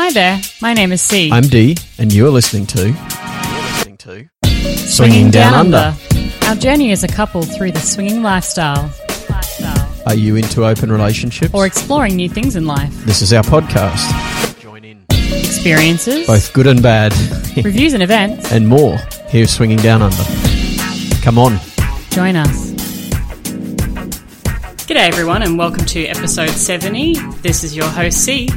Hi there, my name is C. I'm D, and you're listening to. listening to. Swinging Down Under. Our journey as a couple through the swinging lifestyle. Are you into open relationships? Or exploring new things in life. this is our podcast. Join in. Experiences, Both good and bad, reviews and events. and more. here Swinging Down Under. Come on. Join us. G'day everyone and welcome to episode 70. This is your host C.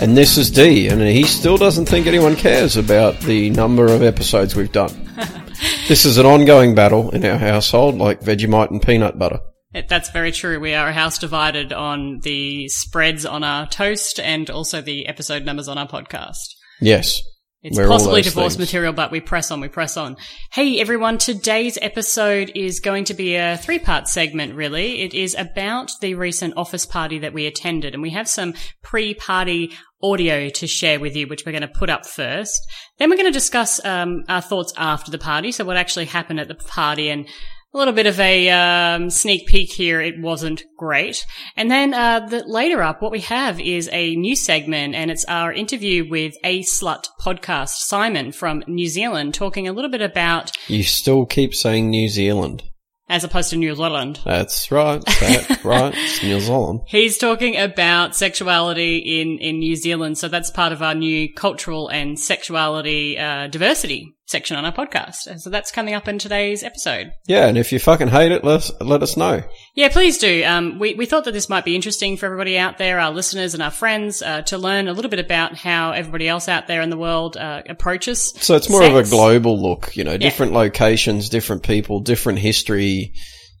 And this is D, and he still doesn't think anyone cares about the number of episodes we've done. this is an ongoing battle in our household, like Vegemite and peanut butter. That's very true. We are a house divided on the spreads on our toast and also the episode numbers on our podcast. Yes. It's We're possibly divorce things. material, but we press on, we press on. Hey everyone, today's episode is going to be a three part segment really. It is about the recent office party that we attended and we have some pre party audio to share with you, which we're going to put up first. Then we're going to discuss um, our thoughts after the party. So what actually happened at the party and a little bit of a um, sneak peek here. It wasn't great. And then uh, the, later up, what we have is a new segment, and it's our interview with A Slut podcast, Simon from New Zealand, talking a little bit about, You still keep saying New Zealand. as opposed to New Zealand. That's right. That's right. It's New Zealand. He's talking about sexuality in, in New Zealand. So that's part of our new cultural and sexuality uh, diversity section on our podcast. And So that's coming up in today's episode. Yeah, and if you fucking hate it, let us, let us know. Yeah, please do. Um, we, we thought that this might be interesting for everybody out there, our listeners and our friends, uh, to learn a little bit about how everybody else out there in the world uh, approaches. So it's more of a global look, you know, different locations, different people, different history,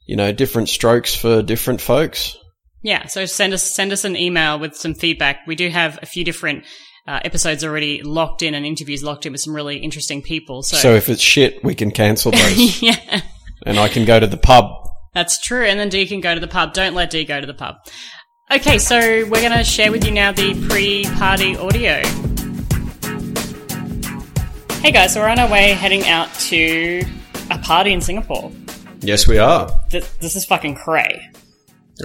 you know, different strokes for different folks. Yeah, so send us send us an email with some feedback. We do have a few different uh, episodes already locked in and interviews locked in with some really interesting people. So, So if it's shit, we can cancel those. yeah, and I can go to the pub. that's true. And then D can go to the pub. Don't let D go to the pub. Okay, so we're going to share with you now the pre-party audio. Hey guys, so we're on our way heading out to a party in Singapore. Yes, we are. Th- this is fucking cray.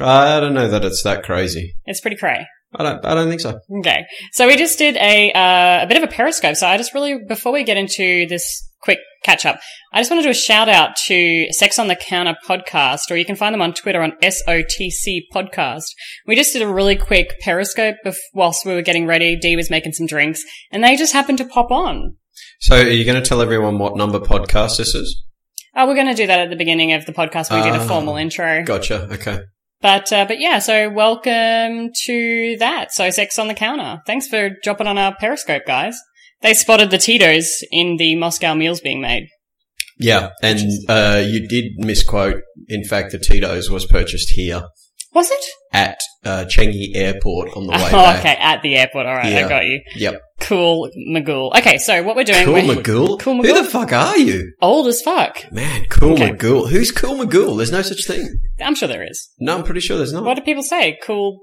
I don't know that it's that crazy. It's pretty cray. I don't. I don't think so. Okay, so we just did a uh, a bit of a periscope. So I just really before we get into this quick catch up, I just want to do a shout out to Sex on the Counter podcast, or you can find them on Twitter on SOTC podcast. We just did a really quick periscope bef- whilst we were getting ready. Dee was making some drinks, and they just happened to pop on. So, are you going to tell everyone what number podcast this is? Oh, we're going to do that at the beginning of the podcast. We did a Ah. formal intro. Gotcha. Okay. But uh, but yeah, so welcome to that. So sex on the counter. Thanks for dropping on our Periscope, guys. They spotted the Tito's in the Moscow mules being made. Yeah, and uh, you did misquote. In fact, the Tito's was purchased here Was it? at uh, Changi Airport on the way Oh, back. okay, at the airport. All right, I got you. Yep. Cool Magoo. Okay, so what we're doing? Cool we're Magoo. Cool Who the fuck are you, old as fuck. man? Cool Okay. Magoo. Who's Cool Magoo? There's no such thing. I'm sure there is. No, I'm pretty sure there's not. What do people say? Cool,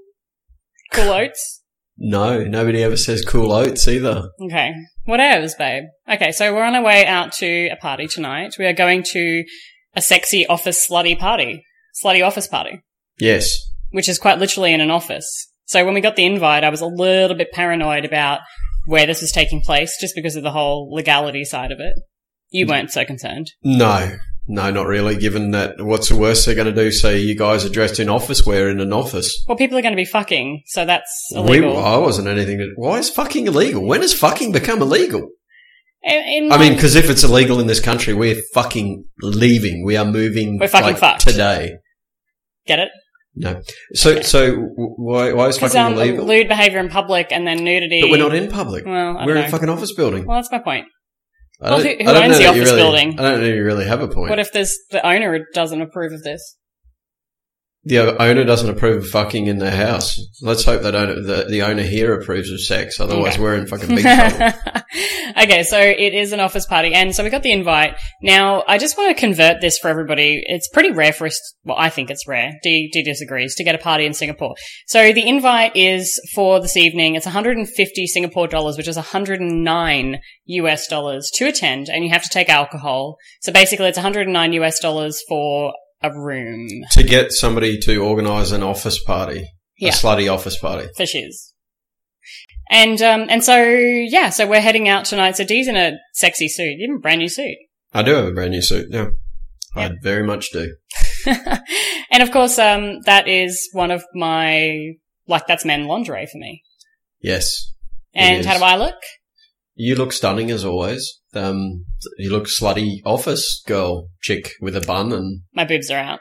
cool oats. No, nobody ever says Cool Oats either. Okay. Whatevs, babe. Okay, so we're on our way out to a party tonight. We are going to a sexy office slutty party. Slutty office party. Yes. Which is quite literally in an office. So when we got the invite, I was a little bit paranoid about where this was taking place, just because of the whole legality side of it. You weren't so concerned. No. No, not really. Given that, what's the worst they're going to do? Say you guys are dressed in office wear in an office. Well, people are going to be fucking, so that's We, illegal. I wasn't anything. To, why is fucking illegal? When has fucking become illegal? In- in I mean, because if it's illegal in this country, we're fucking leaving. We are moving. We're fucking like, fucked. today. get it? No. So, so why, why is fucking um, illegal? lewd behavior in public and then nudity. But we're not in public. Well, we're in a fucking office building. Well, that's my point. Well, who- who owns the office really- building? I don't know if you really have a point. What if there's the owner doesn't approve of this? The owner doesn't approve of fucking in their house. Let's hope that owner, the, the owner here approves of sex. Otherwise, Okay. we're in fucking big trouble. okay, so it is an office party, and so we got the invite. Now, I just want to convert this for everybody. It's pretty rare for us. Well, I think it's rare. D, D disagrees to get a party in Singapore. So the invite is for this evening. It's 150 Singapore dollars, which is 109 US dollars to attend, and you have to take alcohol. So basically, it's 109 US dollars for a room to get somebody to organise an office party, Yeah. a slutty office party. for shiz. And um, and so yeah, so we're heading out tonight. So Dee's in a sexy suit. even brand new suit. I do have a brand new suit. Yeah, I very much do. and of course, um, that is one of my like that's men lingerie for me. Yes, And how do I look? you look stunning as always. Um, you look slutty office girl chick with a bun and My boobs are out.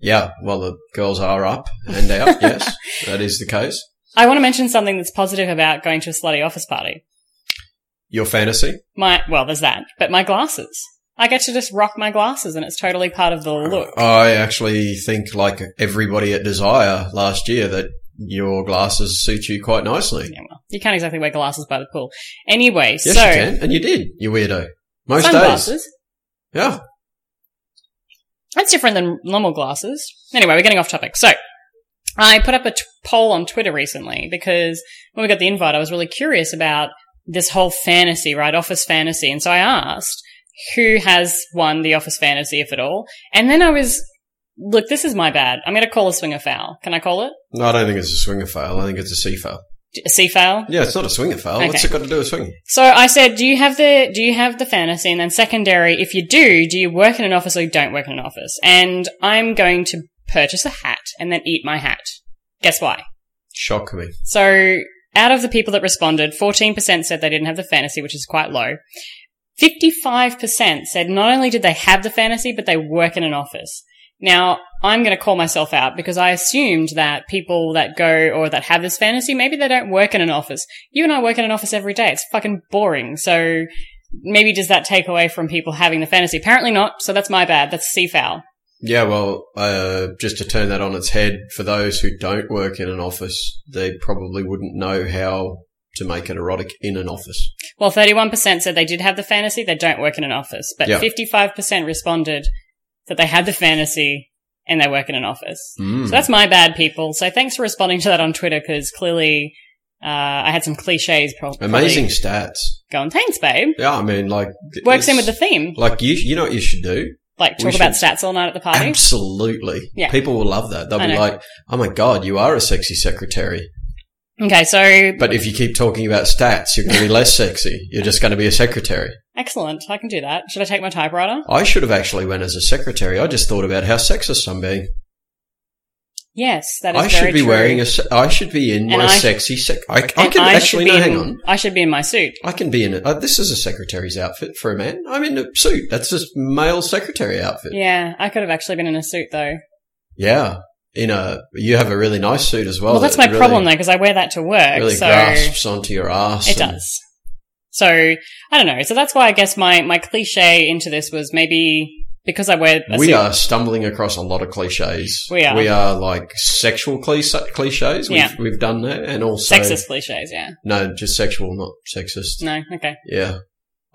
yeah. Well, the girls are up and out. yes, that is the case. I want to mention something that's positive about going to a slutty office party. Your fantasy. My well, there's that, but my glasses. I get to just rock my glasses, and it's totally part of the look. I actually think, like everybody at Desire last year, that your glasses suit you quite nicely. Yeah, well, you can't exactly wear glasses by the pool. Anyway, Yes, so you can, and you did. You weirdo. Most days. sunglasses. Yeah. That's different than normal glasses. Anyway, we're getting off topic. So, I put up a t- poll on Twitter recently because when we got the invite, I was really curious about this whole fantasy, right? Office fantasy. And so I asked who has won the office fantasy, if at all. And then I was, look, this is my bad. I'm going to call a swinger foul. Can I call it? No, I don't think it's a swinger foul. I think it's a C fail. A C foul? Yeah, it's not a swinger fail. What's it got to do with swinging? So I said, do you have the, do you have the fantasy? And then secondary, if you do, do you work in an office or you don't work in an office? And I'm going to purchase a hat and then eat my hat. Guess why? Shock me. So out of the people that responded, 14% said they didn't have the fantasy, which is quite low. 55% said not only did they have the fantasy, but they work in an office. Now, I'm going to call myself out because I assumed that people that go or that have this fantasy, maybe they don't work in an office. You and I work in an office every day. It's fucking boring. So maybe does that take away from people having the fantasy? Apparently not. So that's my bad. That's C foul. Yeah, well, uh, just to turn that on its head, for those who don't work in an office, they probably wouldn't know how to make it erotic in an office. Well, 31% said they did have the fantasy. They don't work in an office, but Yeah. 55% responded that they had the fantasy and they work in an office. Mm. So that's my bad, people. So thanks for responding to that on Twitter because clearly, uh, I had some cliches probably Amazing stats. going, thanks, babe. Yeah, I mean, like Works in with the theme. Like you, you know what you should do? Like we talk about should- stats all night at the party. Absolutely. Yeah. People will love that. They'll I be know. like, "Oh my god, you are a sexy secretary." Okay, so But if you keep talking about stats, you're going to be less sexy. You're just going to be a secretary. Excellent. I can do that. Should I take my typewriter? I should have actually went as a secretary. I just thought about how sexist I'm being. Yes, that is I should be true. wearing a. I should be in And my I- sexy sec. I, I can I actually. No, be hang on. I should be in my suit. I can be in it. Uh, this is a secretary's outfit for a man. I'm in a suit. That's just male secretary outfit. Yeah, I could have actually been in a suit though. Yeah. In a, you have a really nice suit as well. Well, that's that my really- problem though, because I wear that to work. Really so grasps onto your ass. it does. So I don't know. So that's why I guess my my cliche into this was maybe because I wear We suit. are stumbling across a lot of cliches. We are. We are like sexual cliche- cliches. We've, Yeah. we've done that, and also sexist cliches. Yeah. No, just sexual, not sexist. No. Okay. Yeah,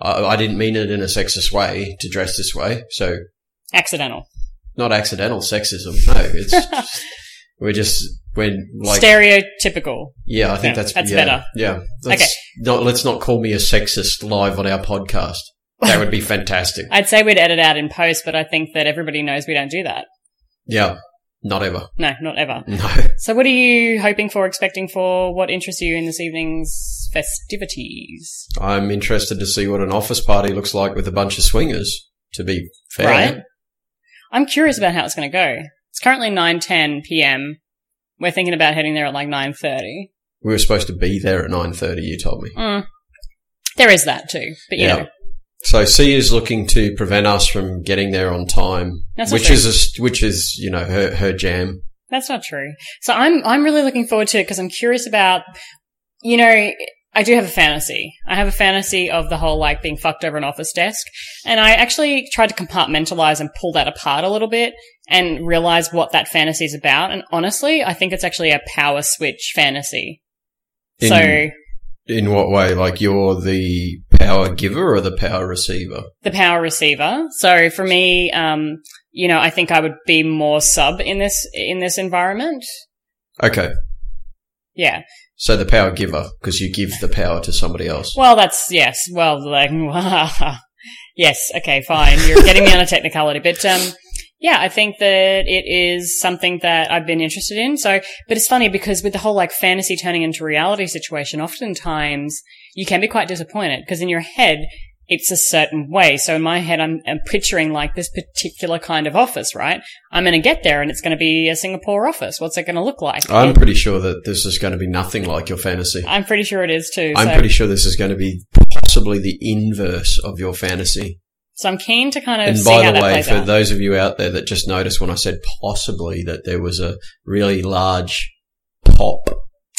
I, I didn't mean it in a sexist way to dress this way. So Accidental. not accidental sexism. No, it's just, we're just when like Stereotypical. yeah. I think Yeah, that's that's yeah, better. Yeah. Let's Okay. Not let's not call me a sexist live on our podcast. That would be fantastic. I'd say we'd edit out in post, but I think that everybody knows we don't do that. Yeah. Not ever. No, not ever. No. So what are you hoping for, expecting for? What interests you in this evening's festivities? I'm interested to see what an office party looks like with a bunch of swingers. To be fair, Right. I'm curious about how it's going to go. It's currently 9:10 p.m. We're thinking about heading there at like 9:30. we were supposed to be there at nine thirty. You told me. Mm. There is that too, but you Yeah. know, So C is looking to prevent us from getting there on time, That's which is a, which is you know her her jam. that's not true. So I'm I'm really looking forward to it because I'm curious about, you know, I do have a fantasy. I have a fantasy of the whole like being fucked over an office desk, and I actually tried to compartmentalize and pull that apart a little bit and realize what that fantasy is about. And honestly, I think it's actually a power switch fantasy. In, so in what way? Like you're the power giver or the power receiver? the power receiver. So for me, um, you know, I think I would be more sub in this in this environment. Okay, Yeah. so the power giver because you give the power to somebody else. Well, that's yes. Well, like yes. Okay, fine. You're getting me on a technicality, but um, yeah, I think that it is something that I've been interested in. So, but it's funny because with the whole like fantasy turning into reality situation, oftentimes you can be quite disappointed because in your head, it's a certain way. So in my head, I'm, I'm picturing like this particular kind of office, right? I'm going to get there and it's going to be a Singapore office. What's it going to look like? I'm pretty sure that this is going to be nothing like your fantasy. I'm pretty sure it is too. I'm so, pretty sure this is going to be possibly the inverse of your fantasy. So I'm keen to kind of And by the way, for out. those of you out there that just noticed when I said possibly that there was a really large pop,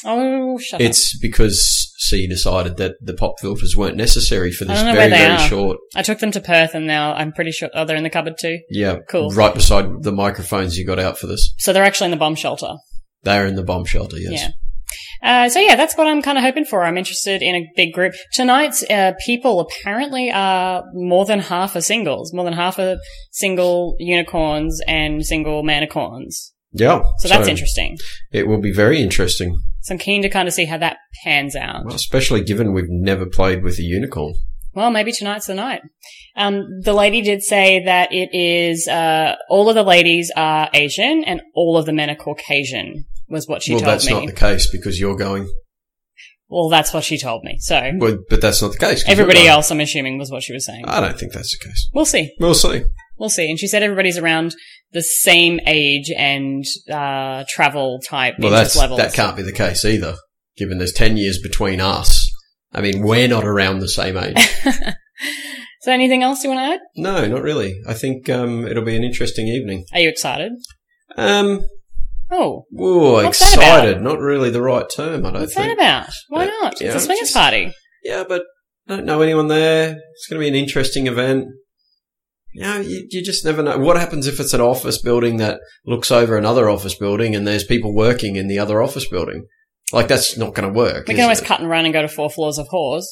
oh, shut up. it's because C decided that the pop filters weren't necessary for this very, very are. short. I took them to Perth and now I'm pretty sure, oh, they're in the cupboard too. Yeah. Cool. Right beside the microphones you got out for this. So they're actually in the bomb shelter. They're in the bomb shelter, yes. Yeah. Uh, so yeah, that's what I'm kind of hoping for. I'm interested in a big group. Tonight's uh, people apparently are more than half are singles, more than half are single unicorns and single manicorns. Yeah. So that's interesting. It will be very interesting, So I'm keen to kind of see how that pans out. well, especially given we've never played with a unicorn. Well, maybe tonight's the night. Um, the lady did say that it is, uh, all of the ladies are Asian and all of the men are Caucasian, was what she well, told me. Well, that's not the case because you're going. well, that's what she told me. So Well, but that's not the case. everybody else, I'm assuming, was what she was saying. I don't think that's the case. We'll see. We'll see. We'll see. And she said everybody's around the same age and, uh, travel type Well, that's levels. that can't be the case either, given there's ten years between us. I mean, we're not around the same age. so anything else you want to add? no, not really. I think um, it'll be an interesting evening. Are you excited? Um, Oh, whoa, What's that about? excited. Not really the right term, I don't what's that think. about? Why Uh, not? it's a swingers just- party. Yeah, but I don't know anyone there. It's going to be an interesting event. You know, you, you just never know. What happens if it's an office building that looks over another office building and there's people working in the other office building? Like, that's not going to work. We can always it? cut and run and go to four floors of whores.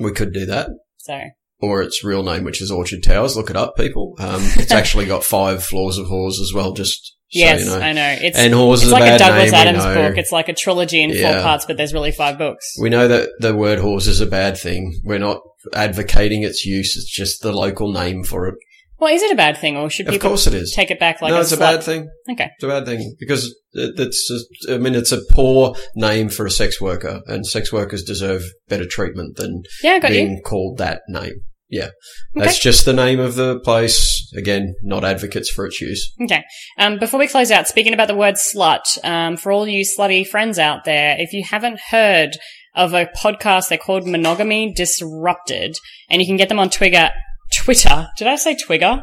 We could do that. So, Or its real name, which is Orchard Towers. Look it up, people. Um, it's actually got five floors of whores as well, just so yes, you know. I know. It's, And whores it's is a like a bad Douglas name, Adams book. It's like a trilogy in Yeah. four parts, but there's really five books. We know that the word horse is a bad thing. We're not advocating its use. It's just the local name for it. Well, is it a bad thing, or should people Of course it is. take it back like no, a it's a bad thing. Okay. It's a bad thing because it, it's. Just, I mean, it's a poor name for a sex worker, and sex workers deserve better treatment than Yeah, being you. called that name. Yeah, Okay. that's just the name of the place. Again, not advocates for its use. Okay. Um, before we close out, speaking about the word slut, um, for all you slutty friends out there, if you haven't heard of a podcast, they're called Monogamy Disrupted, and you can get them on Twigger, Twitter. Did I say Twigger?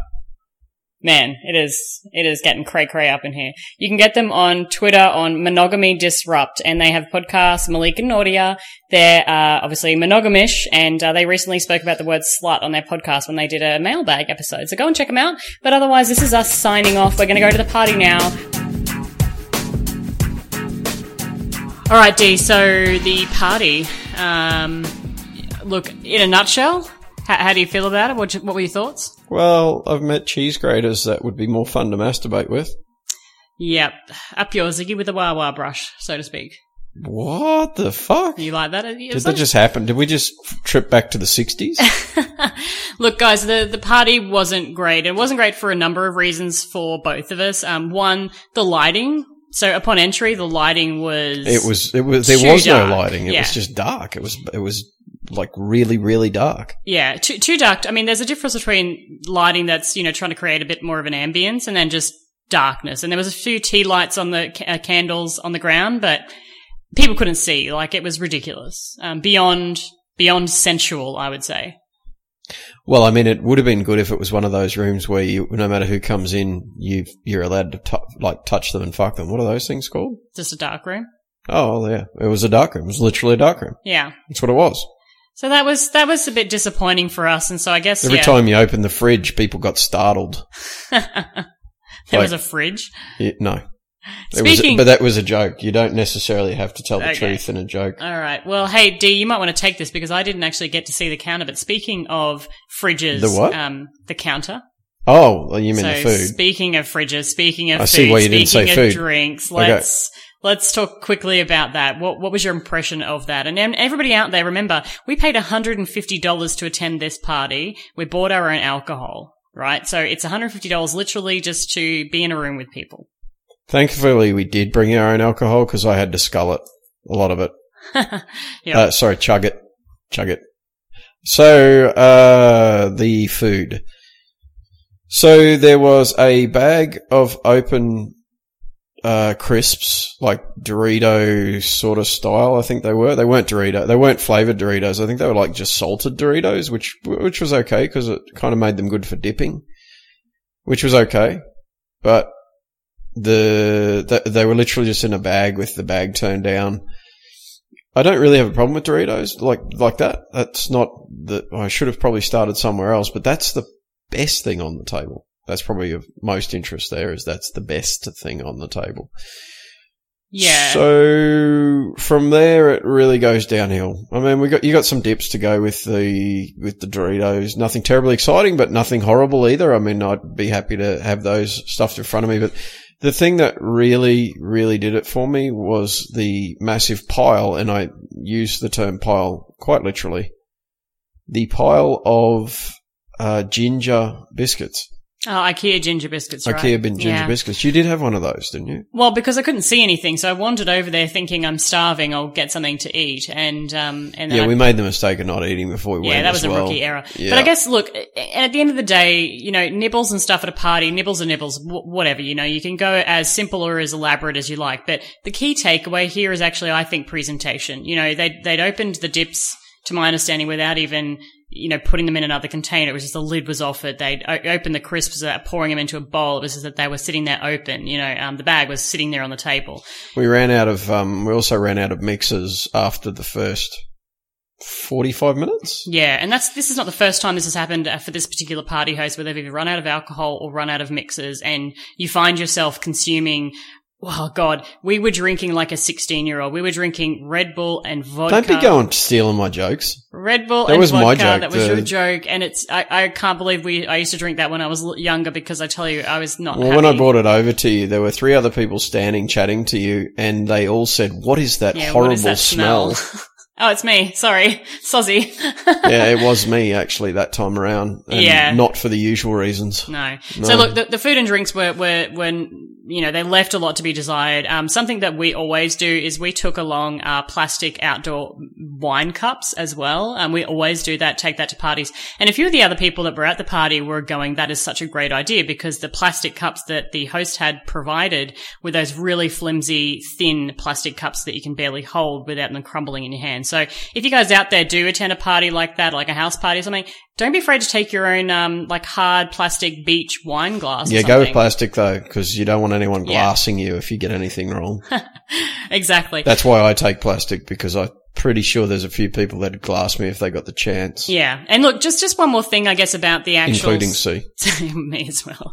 Man, it is, it is getting cray cray up in here. You can get them on Twitter on Monogamy Disrupt, and they have podcasts, Malik and Naudia. They're, uh, obviously monogamish, and, uh, they recently spoke about the word slut on their podcast when they did a mailbag episode. So go and check them out. But otherwise, this is us signing off. We're gonna go to the party now. All right, Dee. So the party. Um, look, in a nutshell, how, how do you feel about it? What, what were your thoughts? Well, I've met cheese graters that would be more fun to masturbate with. Yep, up yours, Ziggy, with a wah wah brush, so to speak. What the fuck? You like that? Did that just happen? Did we just trip back to the 60s? Look, guys, the the party wasn't great. It wasn't great for a number of reasons for both of us. Um, one, the lighting. So upon entry, the lighting was It was, it was, there was no lighting. It Yeah. was just dark. It was, it was like really, really dark. Yeah, too, too dark. I mean, there's a difference between lighting that's, you know, trying to create a bit more of an ambience and then just darkness. And there was a few tea lights on the uh, candles on the ground, but people couldn't see. Like, it was ridiculous. Um, beyond, beyond sensual, I would say. Well, I mean, it would have been good if it was one of those rooms where you, no matter who comes in, you, you're allowed to tou like touch them and fuck them. What are those things called? Just a dark room. Oh, yeah. It was a dark room. It was literally a dark room. Yeah. That's what it was. So that was, that was a bit disappointing for us. And so I guess, Every yeah, time you open the fridge, people got startled. there was a fridge. No. Speaking- but that was a joke. You don't necessarily have to tell the Okay. truth in a joke. All right. Well, hey, D, you might want to take this because I didn't actually get to see the counter. But speaking of fridges, The what? Um, the counter. Oh, well, you mean so the food? speaking of fridges, speaking of I food, see why you didn't say of food. drinks, let's Okay. Let's talk quickly about that. What what was your impression of that? And, and everybody out there, remember, we paid hundred and fifty dollars to attend this party. We bought our own alcohol. right? So it's $150 literally just to be in a room with people. Thankfully, we did bring our own alcohol because I had to scull it, a lot of it. Yeah. Uh, sorry, chug it, chug it. So, uh, the food. So there was a bag of open, uh, crisps, like Dorito sort of style. I think they were. They weren't Dorito. They weren't flavored Doritos. I think they were like just salted Doritos, which, which was okay because it kind of made them good for dipping, which was okay. But the, the, they were literally just in a bag with the bag turned down. I don't really have a problem with Doritos like like that. That's not the. I should have probably started somewhere else, but that's the best thing on the table. That's probably of most interest there. Is that's the best thing on the table. yeah. So from there, it really goes downhill. I mean, we got you got some dips to go with the with the Doritos. Nothing terribly exciting, but nothing horrible either. I mean, I'd be happy to have those stuffed in front of me. But the thing that really, really did it for me was the massive pile, and I use the term pile quite literally. The pile of uh, ginger biscuits, oh, IKEA ginger biscuits, right? IKEA bin ginger Yeah. biscuits. You did have one of those, didn't you? Well, because I couldn't see anything, so I wandered over there thinking I'm starving. I'll get something to eat, and um, and then Yeah, I, we made the mistake of not eating before we yeah, went. Yeah, that as was a well. rookie error. Yeah. But I guess, look, at the end of the day, you know, nibbles and stuff at a party, nibbles are nibbles, wh- whatever. You know, you can go as simple or as elaborate as you like. But the key takeaway here is actually, I think, presentation. You know, they they'd opened the dips, to my understanding, without even you know, putting them in another container. It was just the lid was off it. They'd o- opened the crisps, uh, pouring them into a bowl. It was just that they were sitting there open. You know, um, the bag was sitting there on the table. We ran out of. Um, we also ran out of mixers after the first forty-five minutes. Yeah, and that's this is not the first time this has happened uh, for this particular party host, where they've either run out of alcohol or run out of mixers, and you find yourself consuming. Oh God, we were drinking like a sixteen-year-old. We were drinking Red Bull and vodka. Don't be going stealing my jokes. Red Bull That and was my joke, That was the- your joke, and it's I, I can't believe we. I used to drink that when I was younger because I tell you I was not. Well, when I brought it over to you, there were three other people standing chatting to you, and they all said, "What is that yeah, horrible is that smell?" smell? oh, it's me. Sorry, Sozzy. yeah, it was me actually that time around. And Yeah. not for the usual reasons. No. No. So look, the, the food and drinks were, were, were, you know, they left a lot to be desired. Um, something that we always do is we took along, uh, plastic outdoor wine cups as well. Um, we always do that, take that to parties. And a few of the other people that were at the party were going, that is such a great idea because the plastic cups that the host had provided were those really flimsy, thin plastic cups that you can barely hold without them crumbling in your hand. So if you guys out there do attend a party like that, like a house party or something, don't be afraid to take your own, um, like hard plastic beach wine glass. or Yeah, go with plastic though, because you don't want anyone Yeah. glassing you if you get anything wrong. Exactly. That's why I take plastic because I'm pretty sure there's a few people that'd glass me if they got the chance, yeah. And look, just, just one more thing, I guess, about the actual. including C. me as well.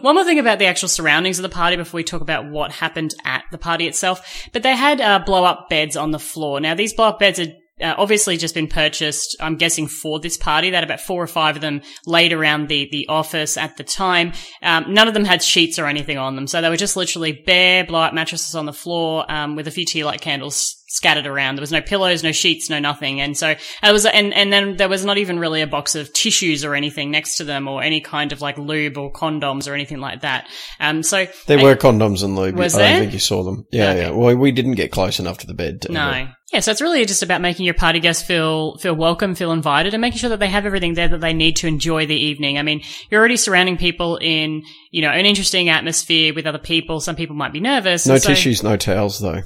One more thing about the actual surroundings of the party before we talk about what happened at the party itself. But they had uh, blow up beds on the floor. Now these blow up beds are uh, obviously just been purchased, I'm guessing, for this party. They had about four or five of them laid around the, the office at the time. Um, none of them had sheets or anything on them. So they were just literally bare blow up mattresses on the floor um, with a few tea light candles scattered around. There was no pillows, no sheets, no nothing. And so it was, and, and then there was not even really a box of tissues or anything next to them or any kind of like lube or condoms or anything like that. Um, so There I- were condoms and lube. Was I there? don't think you saw them. Yeah, Okay. yeah. Well, we didn't get close enough to the bed. To No. Yeah, so it's really just about making your party guests feel feel welcome, feel invited, and making sure that they have everything there that they need to enjoy the evening. I mean, you're already surrounding people in, you know, an interesting atmosphere with other people. Some people might be nervous. No so- tissues, no towels though.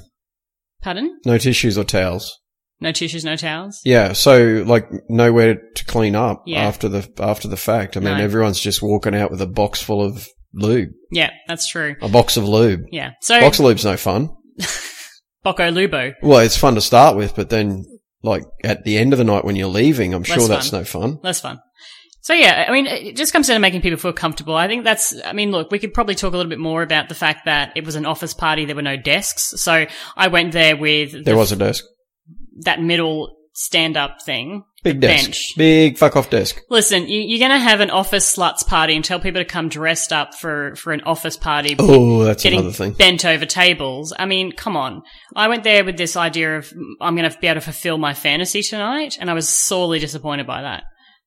Pardon? No tissues or towels. No tissues, no towels. Yeah, so like nowhere to clean up Yeah. after the after the fact. I mean, No. everyone's just walking out with a box full of lube, Yeah, that's true. a box of lube. Yeah. So Box of lube's no fun. Bocco Lubo. Well, it's fun to start with, but then like at the end of the night when you're leaving, I'm sure Less that's fun. no fun. That's fun. So yeah, I mean, it just comes down to making people feel comfortable. I think that's, I mean, look, we could probably talk a little bit more about the fact that it was an office party. There were no desks. So I went there with There was a desk, that middle stand up thing. big desk, bench. big fuck off desk. Listen, you, you're going to have an office sluts party and tell people to come dressed up for, for an office party. Oh, that's Getting another thing. bent over tables. I mean, come on. I went there with this idea of I'm going to be able to fulfill my fantasy tonight, and I was sorely disappointed by that.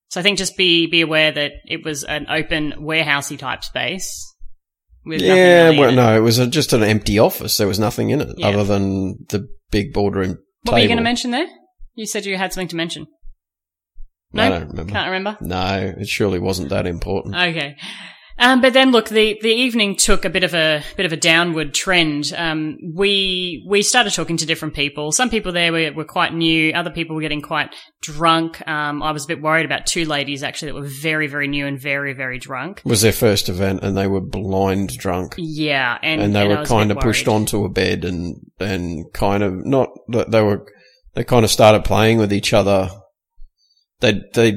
So I think just be be aware that it was an open warehousey type space. Yeah, really well, it. no, it was a, just an empty office. There was nothing in it Yeah. other than the big boardroom What were you going to mention there? You said you had something to mention. No, I don't remember. Can't remember. No, it surely wasn't that important. Okay. Um, but then look, the, the evening took a bit of a bit of a downward trend. Um, we we started talking to different people. Some people there were, were quite new. Other people were getting quite drunk. Um, I was a bit worried about two ladies actually that were very very new and very very drunk. It was their first event, and they were blind drunk, Yeah, and and they I were kind of pushed onto a bed, and and kind of not. They were they kind of started playing with each other. They they'd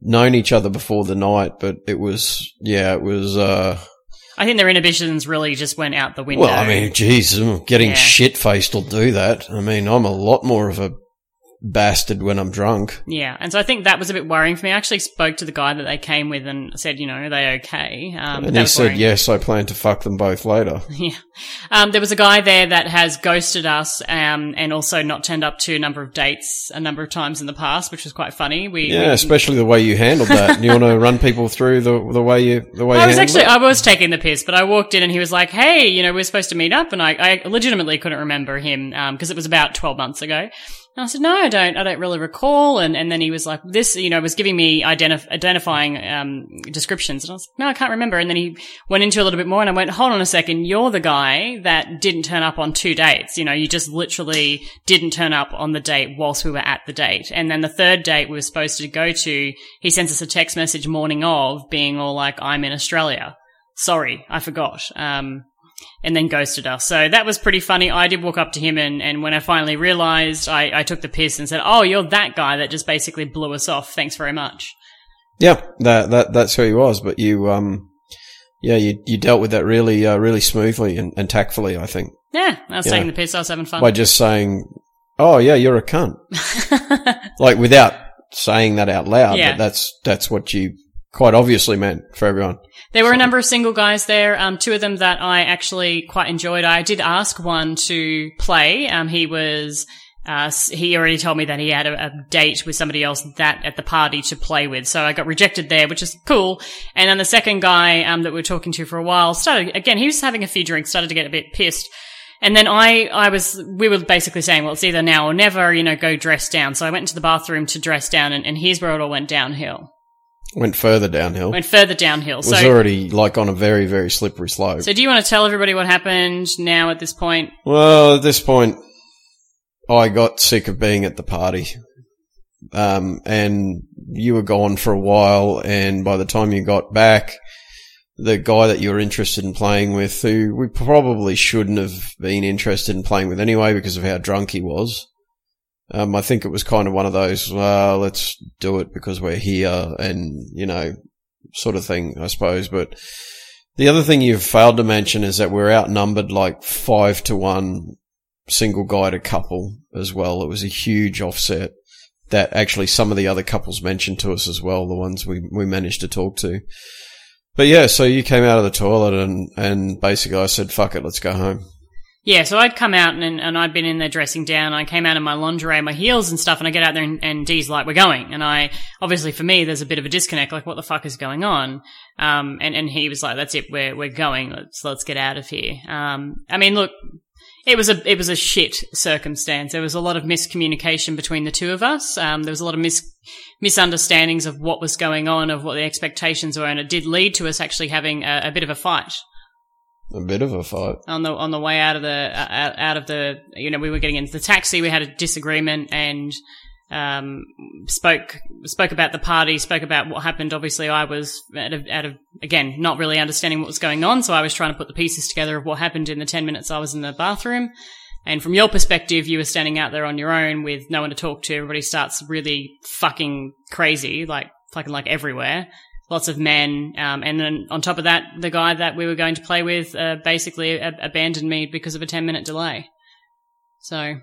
known each other before the night, but it was yeah, it was. uh I think their inhibitions really just went out the window. Well, I mean, geez, getting Yeah. shit faced will do that. I mean, I'm a lot more of a bastard when I'm drunk. Yeah, and so I think that was a bit worrying for me. I actually spoke to the guy that they came with and said, you know, are they okay? Um, and he said, worrying. yes, I plan to fuck them both later. Yeah. Um, there was a guy there that has ghosted us um, and also not turned up to a number of dates a number of times in the past, which was quite funny. We, Yeah, we- especially the way you handled that. you want to run people through the the way you the way I was actually, it? I was taking the piss, but I walked in and he was like, "Hey, you know, we're supposed to meet up," and I, I legitimately couldn't remember him because it was about twelve months ago. And I said, "No, I don't. I don't really recall." And and then he was like, "This, you know, was giving me identif- identifying um, descriptions," and I was, like, "No, I can't remember." And then he went into a little bit more, and I went, "Hold on a second, you're the guy that didn't turn up on two dates. You know, you just literally didn't turn up on the date whilst we were at the date, and then the third date we were supposed to go to, he sends us a text message morning of, being all like, "I'm in Australia." sorry, I forgot. Um, and then ghosted us. So that was pretty funny. I did walk up to him and, and when I finally realized, I, I took the piss and said, Oh, you're that guy that just basically blew us off. Thanks very much. Yeah, that that that's who he was. But you, um, yeah, you you dealt with that really uh, really smoothly and, and tactfully. I think Yeah, I was Yeah. taking the piss. I was having fun. by just saying, "Oh yeah, you're a cunt," like without saying that out loud. Yeah. But that's that's what you quite obviously meant for everyone. There were a number of single guys there. Um, two of them that I actually quite enjoyed. I did ask one to play. Um, he was. Uh, he already told me that he had a, a date with somebody else that at the party to play with. So I got rejected there, which is cool. And then the second guy, um, that we were talking to for a while started, again, he was having a few drinks, started to get a bit pissed. And then I, I was, we were basically saying, well, it's either now or never, you know, go dress down. So I went into the bathroom to dress down and, and here's where it all went downhill. Went further downhill. Went further downhill. was so, already like on a very very slippery slope. So do you want to tell everybody what happened now at this point? Well, at this point, I got sick of being at the party. Um, and you were gone for a while, and by the time you got back, the guy that you were interested in playing with, who we probably shouldn't have been interested in playing with anyway because of how drunk he was. Um, I think it was kind of one of those, well, let's do it because we're here and, you know, sort of thing, I suppose. But the other thing you've failed to mention is that we're outnumbered like five to one single guy to couple as well. It was a huge offset that actually some of the other couples mentioned to us as well, the ones we, we managed to talk to. But yeah, so you came out of the toilet and, and basically I said, fuck it, let's go home. Yeah, so I'd come out and, and I'd been in there dressing down. I came out in my lingerie, my heels and stuff, and I get out there and, and Dee's like, we're going. And I, obviously for me, there's a bit of a disconnect, like, what the fuck is going on? Um, and, and he was like, that's it, we're, we're going, let's, let's get out of here. Um, I mean, look, it was a, it was a shit circumstance. There was a lot of miscommunication between the two of us. Um, there was a lot of mis, misunderstandings of what was going on, of what the expectations were, and it did lead to us actually having a, a bit of a fight A bit of a fight. on the on the way out of the uh, out, of the you know we were getting into the taxi we had a disagreement and um spoke spoke about the party spoke about what happened. Obviously i was out of, out of again not really understanding what was going on so i was trying to put the pieces together of what happened in the 10 minutes i was in the bathroom. And from your perspective you were standing out there on your own with no one to talk to. Everybody starts really fucking crazy like fucking like everywhere lots of men. Um, and then on top of that, the guy that we were going to play with uh, basically abandoned me because of a 10 minute delay. So,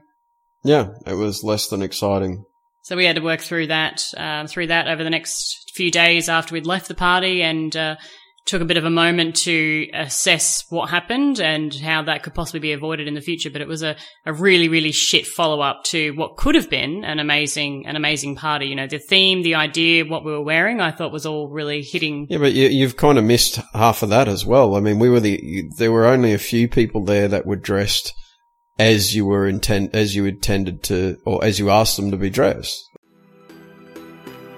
Yeah, it was less than exciting. so we had to work through that, um, through that over the next few days after we'd left the party. And, uh, took a bit of a moment to assess what happened and how that could possibly be avoided in the future. But it was a, a really, really shit follow up to what could have been an amazing, an amazing party. You know, the theme, the idea, what we were wearing, I thought was all really hitting. Yeah, but you, you've kind of missed half of that as well. I mean, we were the, there were only a few people there that were dressed as you were intent, as you intended to, or as you asked them to be dressed.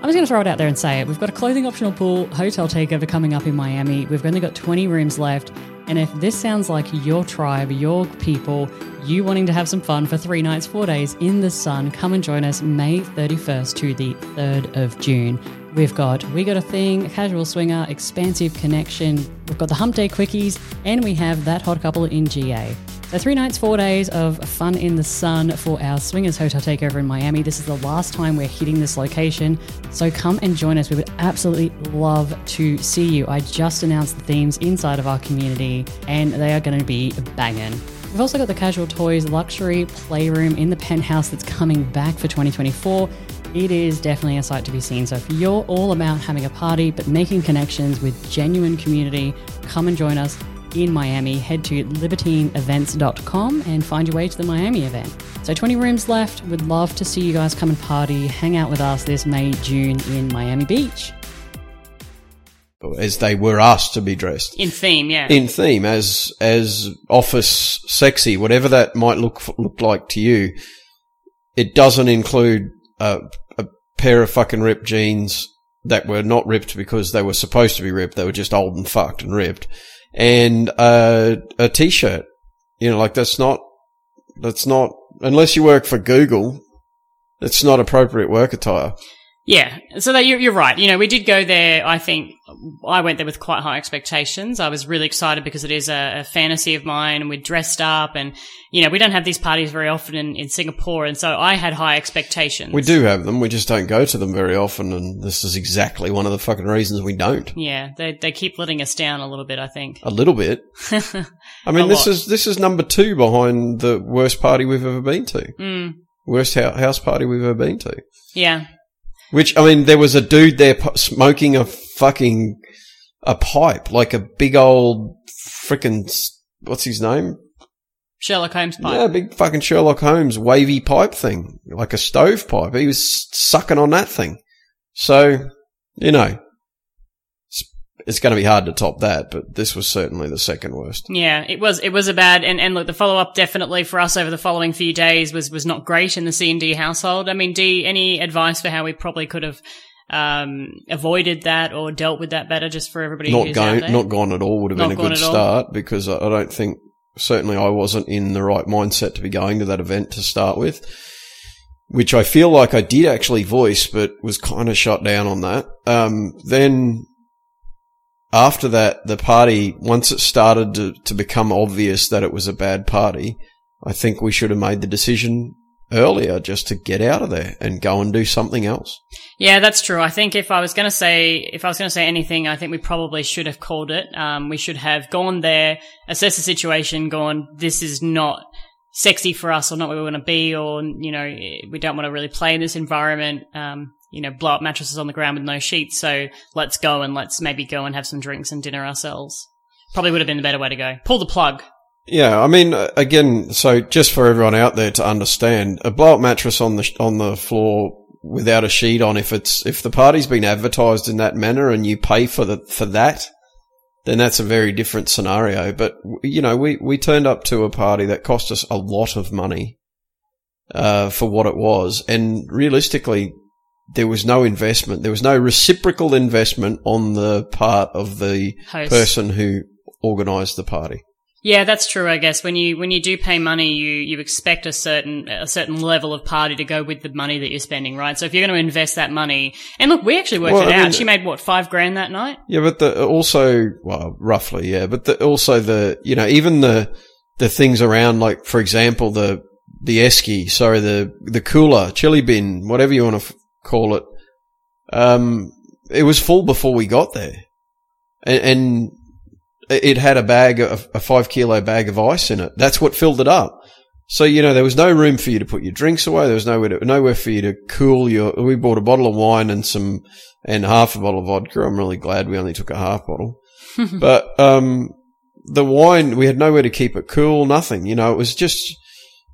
I'm just going to throw it out there and say it. We've got a clothing optional pool hotel takeover coming up in Miami. We've only got 20 rooms left. And if this sounds like your tribe, your people, you wanting to have some fun for three nights, four days in the sun, come and join us May 31st to the 3rd of June. We've got We Got a Thing, Casual Swinger, Expansive Connection, we've got the Hump Day Quickies, and we have That Hot Couple in GA. So, three nights, four days of fun in the sun for our Swingers Hotel Takeover in Miami. This is the last time we're hitting this location. So, come and join us. We would absolutely love to see you. I just announced the themes inside of our community, and they are going to be banging. We've also got the Casual Toys Luxury Playroom in the penthouse that's coming back for 2024 it is definitely a sight to be seen. So if you're all about having a party but making connections with genuine community, come and join us in Miami, head to libertineevents.com and find your way to the Miami event. So 20 rooms left. Would love to see you guys come and party, hang out with us this May, June in Miami Beach. As they were asked to be dressed. In theme, yeah. In theme, as, as office sexy, whatever that might look, look like to you. It doesn't include a, a pair of fucking ripped jeans that were not ripped because they were supposed to be ripped. They were just old and fucked and ripped and a, a t-shirt. You know, like that's not, that's not, unless you work for Google, it's not appropriate work attire. Yeah, so that you're, you're right. You know, we did go there. I think I went there with quite high expectations. I was really excited because it is a, a fantasy of mine, and we dressed up, and you know, we don't have these parties very often in, in Singapore, and so I had high expectations. We do have them. We just don't go to them very often, and this is exactly one of the fucking reasons we don't. Yeah, they they keep letting us down a little bit. I think a little bit. I mean, this is this is number two behind the worst party we've ever been to. Mm. Worst house party we've ever been to. Yeah. Which, I mean, there was a dude there smoking a fucking, a pipe, like a big old freaking, what's his name? Sherlock Holmes pipe. Yeah, big fucking Sherlock Holmes wavy pipe thing, like a stove pipe. He was sucking on that thing. So, you know, it's going to be hard to top that, but this was certainly the second worst. Yeah, it was. It was a bad. And, and look, the follow up definitely for us over the following few days was was not great in the C and D household. I mean, D, any advice for how we probably could have um, avoided that or dealt with that better, just for everybody not going, not gone at all would have not been a good start because I don't think certainly I wasn't in the right mindset to be going to that event to start with. Which I feel like I did actually voice, but was kind of shut down on that. Um, then after that, the party, once it started to, to become obvious that it was a bad party, I think we should have made the decision earlier just to get out of there and go and do something else. Yeah, that's true. I think if I was going to say, if I was going to say anything, I think we probably should have called it. Um, we should have gone there, assessed the situation, gone, this is not sexy for us or not where we want to be, or, you know, we don't want to really play in this environment. Um, you know, blow up mattresses on the ground with no sheets. So let's go and let's maybe go and have some drinks and dinner ourselves. Probably would have been the better way to go. Pull the plug. Yeah, I mean, uh, again, so just for everyone out there to understand, a blow up mattress on the on the floor without a sheet on, if it's if the party's been advertised in that manner and you pay for the for that, then that's a very different scenario. But you know, we we turned up to a party that cost us a lot of money uh, for what it was, and realistically, there was no investment. There was no reciprocal investment on the part of the Host. person who organised the party. Yeah, that's true. I guess when you when you do pay money, you you expect a certain a certain level of party to go with the money that you're spending, right? So if you're going to invest that money, and look, we actually worked well, it I out. Mean, she made what five grand that night. Yeah, but the also well, roughly, yeah, but the, also the you know even the the things around, like for example the the esky, sorry, the the cooler, chili bin, whatever you want to call it. Um, it was full before we got there, and, and it had a bag, of, a five kilo bag of ice in it. That's what filled it up. So you know there was no room for you to put your drinks away. There was nowhere to, nowhere for you to cool your. We bought a bottle of wine and some and half a bottle of vodka. I'm really glad we only took a half bottle. but um, the wine, we had nowhere to keep it cool, nothing. You know, it was just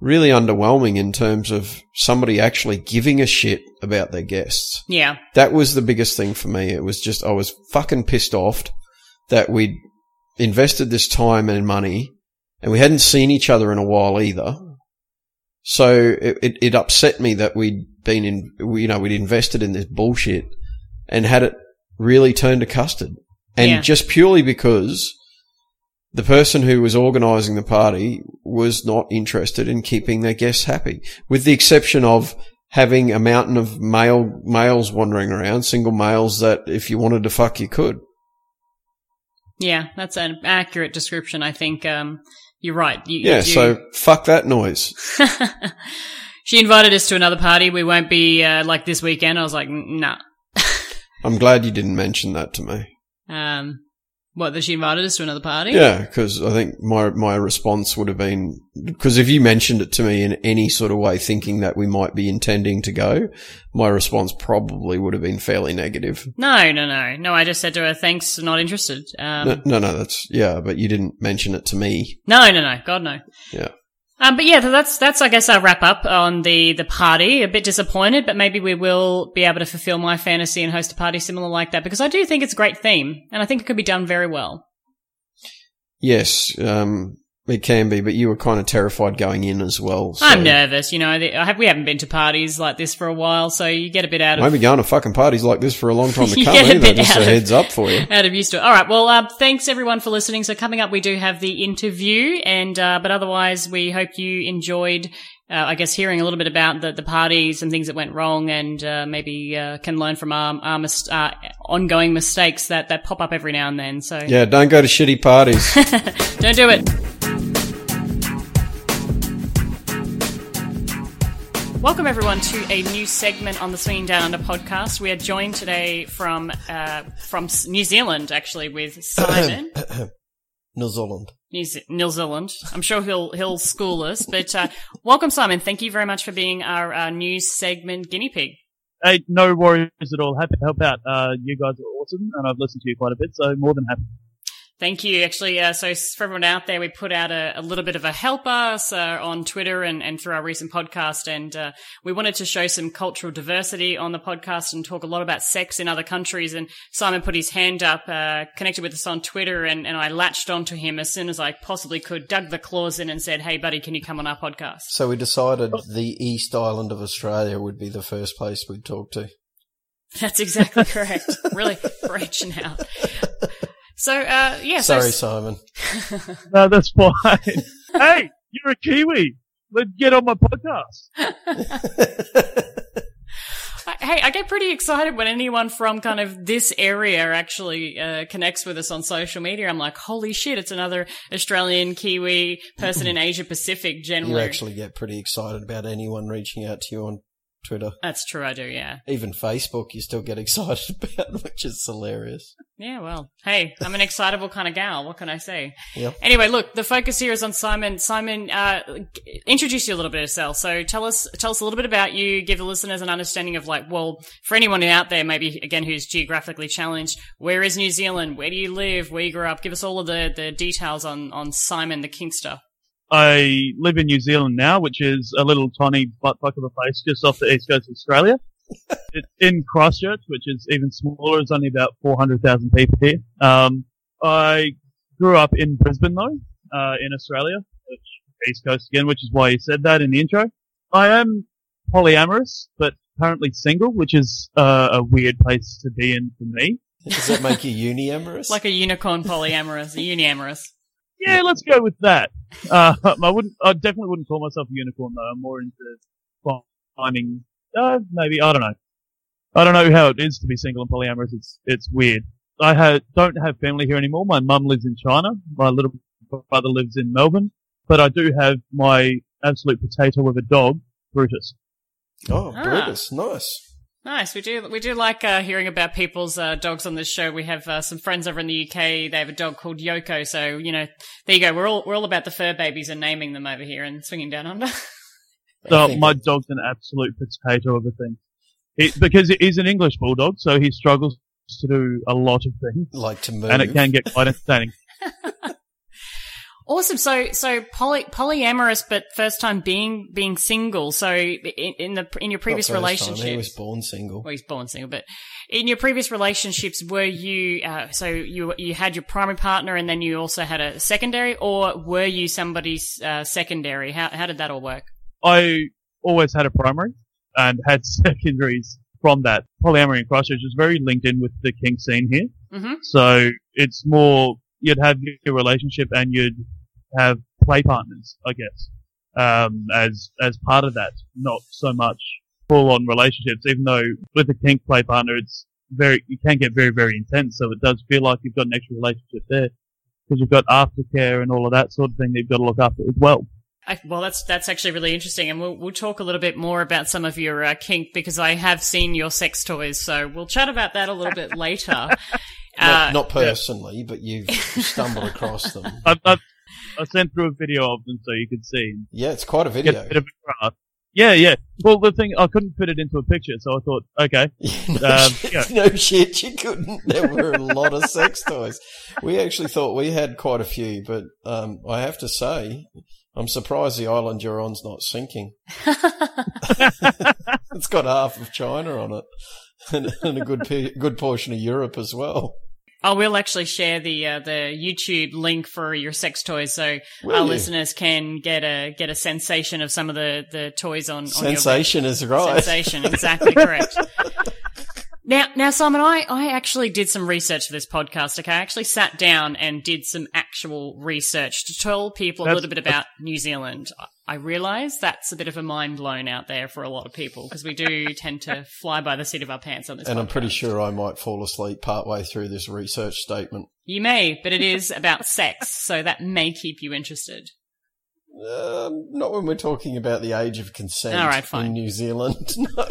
really underwhelming in terms of somebody actually giving a shit about their guests. Yeah. That was the biggest thing for me. It was just, I was fucking pissed off that we'd invested this time and money and we hadn't seen each other in a while either. So it, it, it upset me that we'd been in, you know, we'd invested in this bullshit and had it really turned to custard. And Yeah. just purely because the person who was organising the party was not interested in keeping their guests happy, with the exception of having a mountain of male males wandering around, single males that if you wanted to fuck, you could. Yeah, that's an accurate description. I think um, you're right. You, Yeah, you- so fuck that noise. she invited us to another party. We won't be uh, like this weekend. I was like, "N- nah. I'm glad you didn't mention that to me. Um, what that she invited us to another party? Yeah, because I think my my response would have been because if you mentioned it to me in any sort of way, thinking that we might be intending to go, my response probably would have been fairly negative. No, no, no, no. I just said to her, "Thanks, not interested." Um, No, no, no, that's yeah, but you didn't mention it to me. No, no, no. God, no. Yeah. Um, but yeah, that's that's I guess our wrap up on the the party. A bit disappointed, but maybe we will be able to fulfill my fantasy and host a party similar like that because I do think it's a great theme and I think it could be done very well. Yes, um, it can be, but you were kind of terrified going in as well. So I'm nervous, you know. I have, we haven't been to parties like this for a while, so you get a bit out of won't be going to fucking parties like this for a long time to You come get a either. bit Just a of- heads up for you. out of used to it. All right. Well, uh, thanks everyone for listening. So coming up, we do have the interview, and uh, but otherwise, we hope you enjoyed. Uh, I guess hearing a little bit about the, the parties and things that went wrong, and uh, maybe uh, can learn from our, our mis- uh, ongoing mistakes that, that pop up every now and then. So Yeah, don't go to shitty parties. don't do it. Welcome everyone to a new segment on the Swinging Down Under podcast. We are joined today from uh, from New Zealand, actually, with Simon. New Zealand. New, Ze- New Zealand. I'm sure he'll he'll school us. But uh, welcome, Simon. Thank you very much for being our uh, news segment guinea pig. Hey, no worries at all. Happy to help out. Uh, you guys are awesome, and I've listened to you quite a bit, so more than happy. Thank you. Actually, uh, so for everyone out there, we put out a, a little bit of a help us uh, on Twitter and, and through our recent podcast, and uh, we wanted to show some cultural diversity on the podcast and talk a lot about sex in other countries. And Simon put his hand up, uh, connected with us on Twitter, and, and I latched onto him as soon as I possibly could, dug the claws in, and said, "Hey, buddy, can you come on our podcast?" So we decided the East Island of Australia would be the first place we'd talk to. That's exactly correct. really branching out. So, uh, yeah. so Sorry, Simon. No, that's fine. hey, you're a Kiwi. Let's get on my podcast. Hey, I get pretty excited when anyone from kind of this area actually uh, connects with us on social media. I'm like, holy shit, it's another Australian, Kiwi person in Asia Pacific Generally, you actually get pretty excited about anyone reaching out to you on Twitter. That's true, I do, yeah. Even Facebook, you still get excited about, which is hilarious. Yeah, well, hey, I'm an excitable kind of gal. What can I say? Yep. Anyway, look, the focus here is on Simon. Simon, uh, introduce you a little bit yourself. So tell us, tell us a little bit about you. Give the listeners an understanding of like, well, for anyone out there, maybe again who's geographically challenged, where is New Zealand? Where do you live? Where you grew up? Give us all of the the details on on Simon the Kingster. I live in New Zealand now, which is a little tiny butt fuck of a place just off the east coast of Australia. it's in Christchurch, which is even smaller. It's only about 400,000 people here. Um, I grew up in Brisbane though, uh, in Australia, which east coast again, which is why you said that in the intro. I am polyamorous, but currently single, which is uh, a weird place to be in for me. Does that make you uniamorous? Like a unicorn polyamorous, a uniamorous. Yeah, let's go with that. Uh, I wouldn't, I definitely wouldn't call myself a unicorn though. I'm more into finding, uh, maybe, I don't know. I don't know how it is to be single and polyamorous. It's, it's weird. I ha- don't have family here anymore. My mum lives in China. My little brother lives in Melbourne. But I do have my absolute potato of a dog, Brutus. oh, Ah. Brutus, nice. Nice. We do we do like uh, hearing about people's uh, dogs on this show. We have uh, some friends over in the UK. They have a dog called Yoko. So you know, there you go. We're all we're all about the fur babies and naming them over here and swinging down under. I So my dog's an absolute potato of a thing. It, because it is an English bulldog, so he struggles to do a lot of things, Like to move. and it can get quite entertaining. Awesome. So, so poly, polyamorous, but first time being being single. So, in, in the in your previous relationship, He was born single. well, he's born single, but in your previous relationships, were you uh, so you you had your primary partner and then you also had a secondary, or were you somebody's uh, secondary? How how did that all work? I always had a primary and had secondaries from that. Polyamory in Christchurch is very linked in with the kink scene here. hmm So it's more, you'd have your relationship and you'd have play partners, I guess, um, as, as part of that. Not so much full on relationships, even though with a kink play partner, it's very, you can get very, very intense. So it does feel like you've got an extra relationship there. Because you've got aftercare and all of that sort of thing that you've got to look after as well. I, well, that's that's actually really interesting, and we'll we'll talk a little bit more about some of your uh, kink because I have seen your sex toys, so we'll chat about that a little bit later. Not, Uh, not personally, but you've stumbled across them. I, I, I sent through a video of them so you could see. Yeah, it's quite a Get video. a bit of a grasp. Yeah, yeah. Well, the thing, I couldn't fit it into a picture, so I thought, okay. no, Um, shit, yeah. no shit, you couldn't. There were a lot of sex toys. We actually thought we had quite a few, but um, I have to say, I'm surprised the island you're on's not sinking. It's got half of China on it, and, and a good pe- good portion of Europe as well. I will actually share the uh, the YouTube link for your sex toys, so our listeners can get a get a sensation of some of the, the toys on, on your Sensation is right. Sensation, exactly correct. Now, now, Simon, I, I actually did some research for this podcast. Okay, I actually sat down and did some actual research to tell people a little bit about New Zealand. I realise that's a bit of a mind blown out there for a lot of people because we do tend to fly by the seat of our pants on this. And I'm pretty sure I might fall asleep partway through this research statement. you may, but it is about sex, so that may keep you interested. Um, not when we're talking about the age of consent All right, fine. in New Zealand. No. All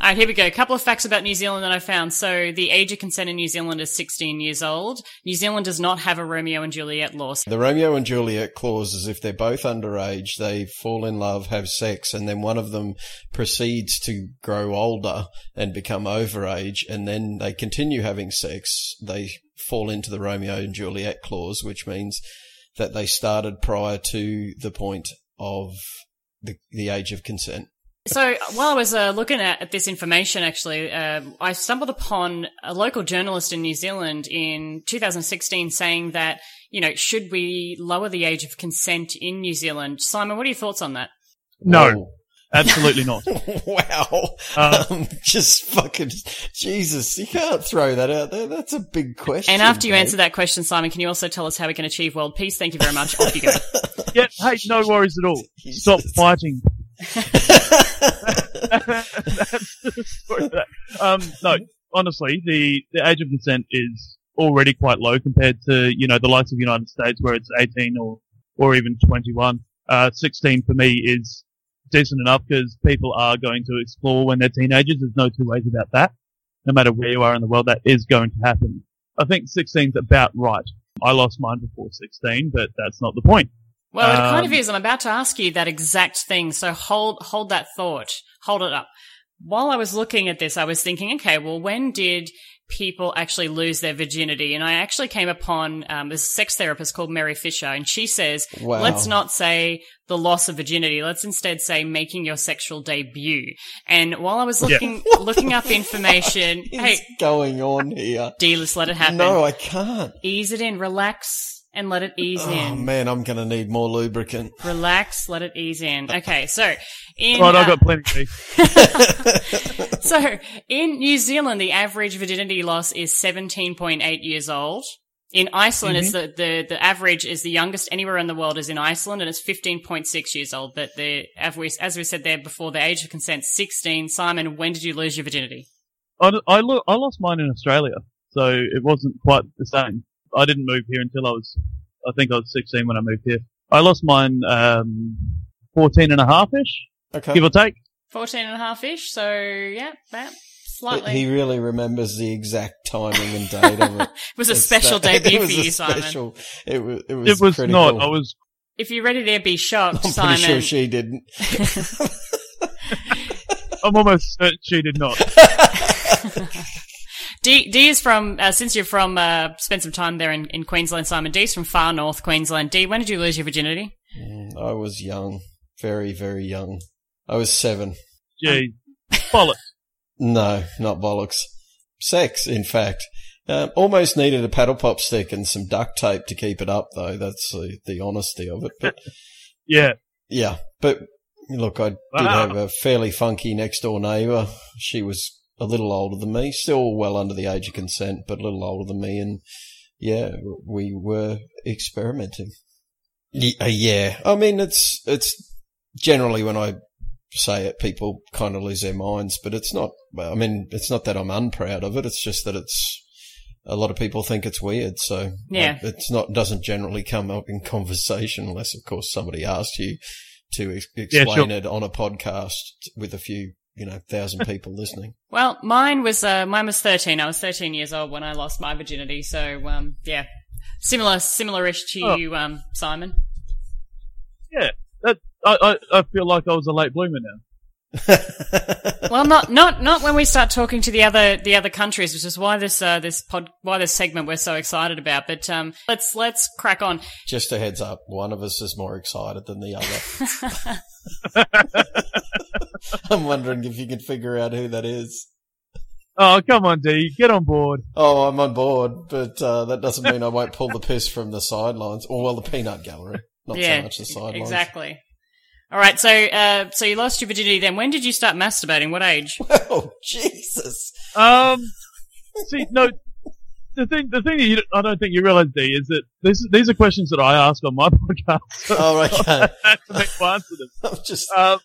right, here we go. A couple of facts about New Zealand that I found. So the age of consent in New Zealand is 16 years old. New Zealand does not have a Romeo and Juliet law. The Romeo and Juliet clause is if they're both underage, they fall in love, have sex, and then one of them proceeds to grow older and become overage, and then they continue having sex. They fall into the Romeo and Juliet clause, which means that they started prior to the point of the, the age of consent. So while I was uh, looking at, at this information, actually, uh, I stumbled upon a local journalist in New Zealand in 2016 saying that, you know, should we lower the age of consent in New Zealand? Simon, what are your thoughts on that? No, absolutely not. Wow. Uh, um, just fucking Jesus! You can't throw that out there. That's a big question. And after you mate. answer that question, Simon, can you also tell us how we can achieve world peace? Thank you very much. Off you go. Yeah, hey, no worries at all. Jesus. Stop fighting. That's the story of that. Um, no, honestly, the, the age of consent is already quite low compared to, you know, the likes of the United States where it's 18 or, or even 21. Uh, 16 for me is decent enough because people are going to explore when they're teenagers. There's no two ways about that. No matter where you are in the world, that is going to happen. I think 16 about right. I lost mine before 16, but that's not the point. Well, it kind of Um, is. I'm about to ask you that exact thing. So hold, hold that thought. Hold it up. While I was looking at this, I was thinking, okay, well, when did people actually lose their virginity? And I actually came upon um, this sex therapist called Mary Fisher, and she says, Wow. let's not say the loss of virginity. Let's instead say making your sexual debut. And while I was Yeah. looking, looking up information, What hey, going on here? D, let's let it happen. No, I can't. Ease it in, relax, and let it ease Oh in. man, I'm gonna need more lubricant. Relax, let it ease in. Okay, so in Right, uh, I've got plenty. so in New Zealand, the average virginity loss is 17.8 years old. In Iceland, it's Mm-hmm. the, the the average is the youngest anywhere in the world is in Iceland, and it's 15.6 years old. But the as we as we said there before, the age of consent 16. Simon, when did you lose your virginity? I, I, lo- I lost mine in Australia, so it wasn't quite the same. I didn't move here until I was, I think I was 16 when I moved here. I lost mine, um, 14 and a half ish, Okay. give or take. 14 and a half ish. So yeah, that slightly. He really remembers the exact timing and date of it. it was a It's special that- debut it for was a you, Simon. It was. It was, It was not. I was, If you're ready to be shocked, I'm Simon, pretty sure she didn't. I'm almost certain she did not. D, D is from, uh, since you're from, uh, spent some time there in, in Queensland, Simon. D is from far north Queensland. D, when did you lose your virginity? Mm, I was young, very, very young. I was seven. Gee, bollocks. No, not bollocks. Sex, in fact. Um, almost needed a paddle pop stick and some duct tape to keep it up, though. That's the, the honesty of it. But Yeah. yeah, but look, I did have a fairly funky next door neighbour. She was a little older than me, still well under the age of consent, but a little older than me, and yeah, we were experimenting. Uh, Yeah, I mean, it's it's generally when I say it, people kind of lose their minds, but it's not. I mean, it's not that I'm unproud of it. It's just that it's a lot of people think it's weird, so Yeah. it's not doesn't generally come up in conversation unless, of course, somebody asks you to ex- explain sure. it on a podcast with a few, you know, thousand people listening. Well, mine was, uh, mine was 13. I was 13 years old when I lost my virginity. So, um, yeah. Similar, similar-ish to Oh. you, um, Simon. Yeah. That, I, I, I feel like I was a late bloomer now. Well, not, not, not when we start talking to the other, the other countries, which is why this, uh, this pod, why this segment we're so excited about. But, um, let's, let's crack on. Just a heads up, one of us is more excited than the other. I'm wondering if you can figure out who that is. Oh, come on, D. Get on board. Oh, I'm on board, but uh, that doesn't mean I won't pull the piss from the sidelines, or well, the peanut gallery, not yeah, so much the sidelines. exactly. All right. So, uh, so you lost your virginity then. When did you start masturbating? What age? Oh, Jesus! Um, see, no, the thing, the thing that you, I don't think you realize, D, is that this, these are questions that I ask on my podcast. So Oh, okay. I have to make to answer them. I'm just Um,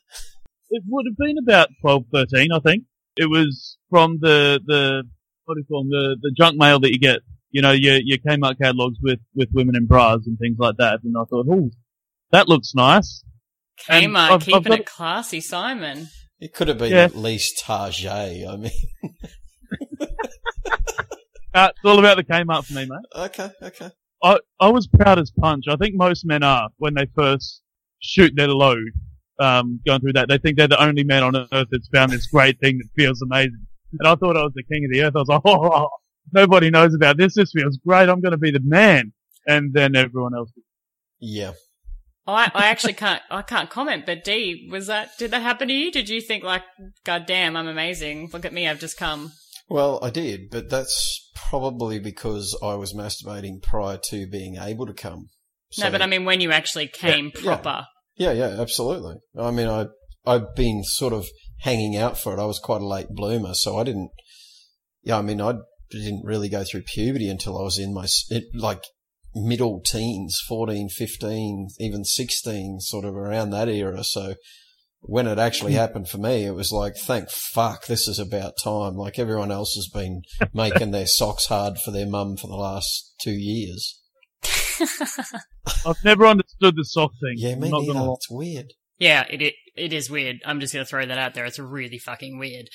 it would have been about 12, 13, I think. It was from the, the, what do you call them, the, the junk mail that you get. You know, your, your Kmart catalogs with, with women in bras and things like that. And I thought, oh, that looks nice. Kmart, I've- I've keeping got- it classy, Simon. it could have been Yeah. at least Target. I mean, Uh, it's all about the Kmart for me, mate. okay, okay. I, I was proud as punch. I think most men are when they first shoot their load, um, going through that. They think they're the only man on earth that's found this great thing that feels amazing. And I thought I was the king of the earth. I was like, oh, nobody knows about this. This feels great. I'm going to be the man. And then everyone else. Yeah. I, I actually can't, I can't comment, but D, was that, did that happen to you? Did you think like, God damn, I'm amazing. Look at me, I've just come. Well, I did, but that's probably because I was masturbating prior to being able to come. no, but I mean when you actually came yeah. proper. Yeah, yeah, absolutely. I mean, I I've been sort of hanging out for it. I was quite a late bloomer, so I didn't. Yeah, I mean, I didn't really go through puberty until I was in my it, like middle teens, 14, 15, even 16, sort of around that era. So when it actually hmm. happened for me, it was like, thank fuck, this is about time. Like everyone else has been making their socks hard for their mum for the last two years. I've never understood the sock thing. Yeah, me not neither. gonna. It's weird. Yeah, it, it, it is weird. I'm just gonna throw that out there. It's really fucking weird.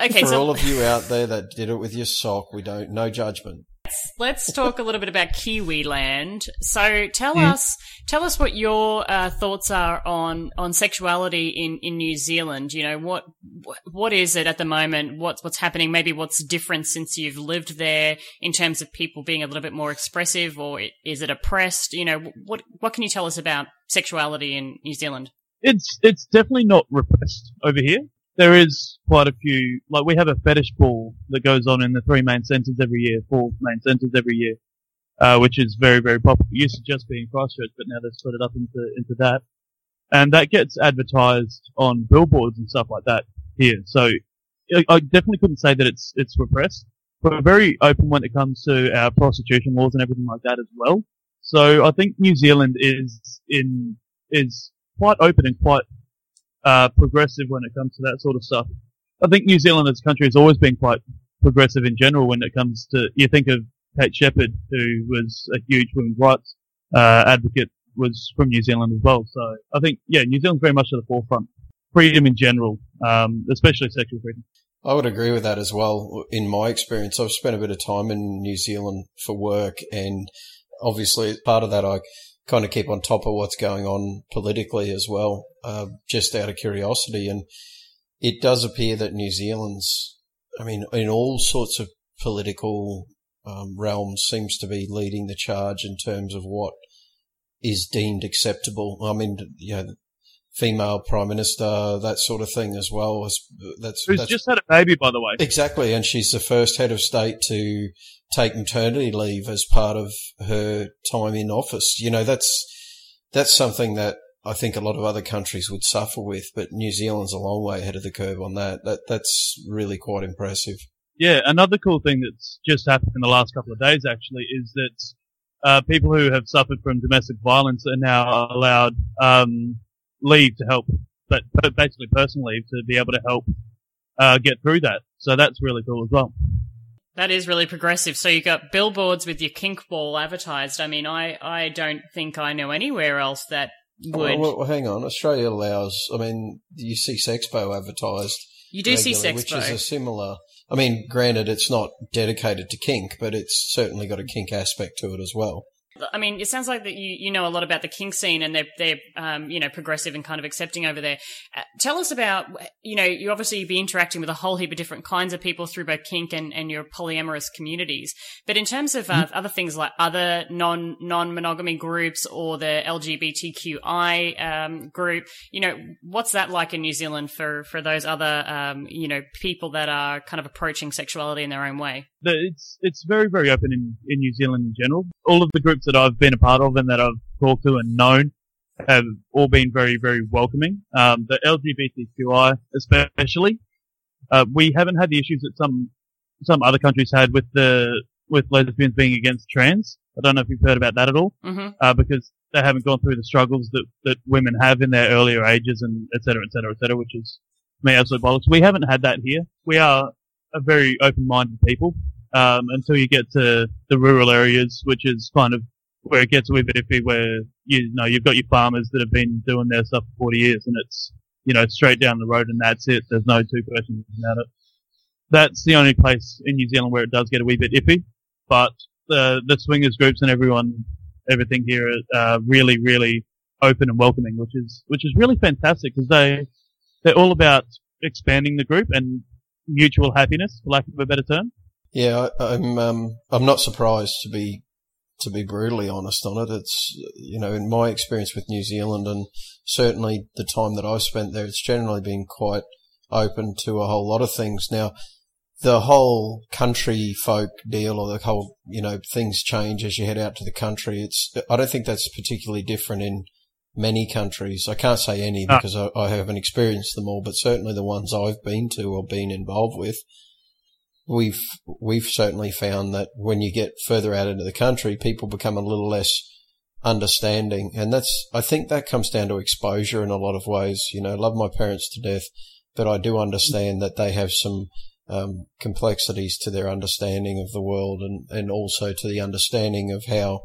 Okay, for so all of you out there that did it with your sock, we don't, no judgment. Let's talk a little bit about Kiwi land. So tell Mm. us, tell us what your uh, thoughts are on on sexuality in in New Zealand. You know what what is it at the moment? What's what's happening? Maybe what's different since you've lived there in terms of people being a little bit more expressive, or is it oppressed? You know what what can you tell us about sexuality in New Zealand? It's it's definitely not repressed over here. There is quite a few. Like we have a fetish ball that goes on in the three main centres every year, four main centres every year, uh, which is very very popular. It used to just be in Christchurch, but now they've split it up into into that, and that gets advertised on billboards and stuff like that here. So I, I definitely couldn't say that it's it's repressed. We're very open when it comes to our prostitution laws and everything like that as well. So I think New Zealand is in is quite open and quite uh, progressive when it comes to that sort of stuff. I think New Zealand as a country has always been quite progressive in general when it comes to, you think of Kate Sheppard, who was a huge women's rights uh, advocate, was from New Zealand as well. So I think, yeah, New Zealand's very much at the forefront. Freedom in general, um, especially sexual freedom. I would agree with that as well. In my experience, I've spent a bit of time in New Zealand for work, and obviously, part of that, I kind of keep on top of what's going on politically as well, uh, just out of curiosity. And it does appear that New Zealand's, I mean, in all sorts of political um, realm seems to be leading the charge in terms of what is deemed acceptable. I mean, you know, female prime minister, that sort of thing as well. That's who's that's, just had a baby, by the way. Exactly, and she's the first head of state to take maternity leave as part of her time in office. You know, that's that's something that I think a lot of other countries would suffer with, but New Zealand's a long way ahead of the curve on that. That that's really quite impressive. Yeah, another cool thing that's just happened in the last couple of days actually is that uh, people who have suffered from domestic violence are now allowed um, leave to help, but basically personal leave to be able to help uh, get through that. So that's really cool as well. That is really progressive. So you got billboards with your kink ball advertised. I mean, I, I don't think I know anywhere else that would. Well, well, hang on. Australia allows. I mean, you see Sexpo advertised. You do see Sexpo, which is a similar. I mean, granted, it's not dedicated to kink, but it's certainly got a kink aspect to it as well. I mean, it sounds like that you, you know a lot about the kink scene and they're, they're um, you know, progressive and kind of accepting over there. Uh, tell us about, you know, you obviously be interacting with a whole heap of different kinds of people through both kink and, and your polyamorous communities. But in terms of uh, mm-hmm. other things like other non, non-monogamy groups or the LGBTQI um, group, you know, what's that like in New Zealand for, for those other, um, you know, people that are kind of approaching sexuality in their own way? It's, it's very, very open in, in New Zealand in general. All of the groups that I've been a part of and that I've talked to and known have all been very, very welcoming. Um, the LGBTQI especially, uh, we haven't had the issues that some some other countries had with the with lesbians being against trans. I don't know if you've heard about that at all, mm-hmm. uh, because they haven't gone through the struggles that, that women have in their earlier ages and et cetera, et cetera, et cetera, which is me absolute bollocks. We haven't had that here. We are a very open-minded people um, until you get to the rural areas, which is kind of where it gets a wee bit iffy where you know you've got your farmers that have been doing their stuff for 40 years and it's you know straight down the road and that's it. There's no two questions about it. That's the only place in New Zealand where it does get a wee bit iffy but the the swingers groups and everyone everything here are really really open and welcoming which is which is really fantastic because they they're all about expanding the group and mutual happiness for lack of a better term. Yeah, I, I'm um, I'm not surprised to be to be brutally honest on it. It's, you know, in my experience with New Zealand and certainly the time that I've spent there, it's generally been quite open to a whole lot of things. Now, the whole country folk deal or the whole, you know, things change as you head out to the country. It's, I don't think that's particularly different in many countries. I can't say any ah. because I, I haven't experienced them all, but certainly the ones I've been to or been involved with, we've we've certainly found that when you get further out into the country, people become a little less understanding, and that's I think that comes down to exposure in a lot of ways. You know, love my parents to death, but I do understand that they have some um, complexities to their understanding of the world, and and also to the understanding of how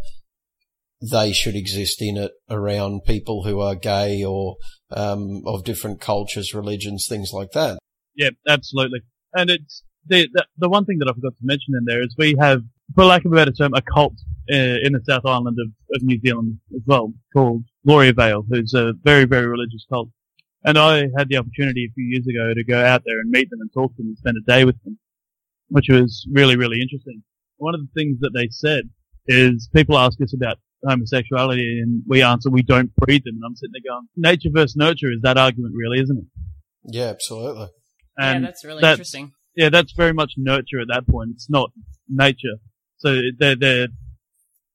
they should exist in it around people who are gay or um, of different cultures, religions, things like that. Yeah, absolutely. And it's the, the, the one thing that I forgot to mention in there is we have, for lack of a better term, a cult uh, in the South Island of, of New Zealand as well called Gloriavale, who's a very very religious cult. And I had the opportunity a few years ago to go out there and meet them and talk to them and spend a day with them, which was really really interesting. One of the things that they said is people ask us about homosexuality and we answer we don't breed them and I'm sitting there going nature versus nurture is that argument really isn't it yeah absolutely and yeah that's really that, interesting yeah, that's very much nurture at that point. It's not nature. So they're, they're,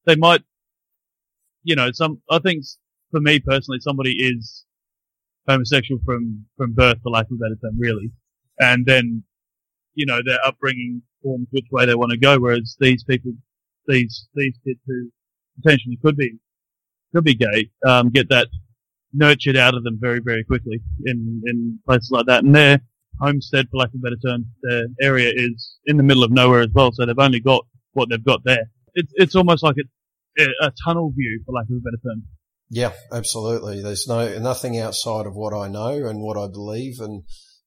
they might, you know, some. I think for me personally, somebody is homosexual from from birth, for lack of a better term, really, and then you know their upbringing forms which way they want to go. Whereas these people, these these kids who potentially could be could be gay, um, get that nurtured out of them very very quickly in in places like that, and they're homestead, for lack of a better term, the area is in the middle of nowhere as well, so they've only got what they've got there. It's it's almost like a, a tunnel view, for lack of a better term. Yeah, absolutely. There's no nothing outside of what I know and what I believe, and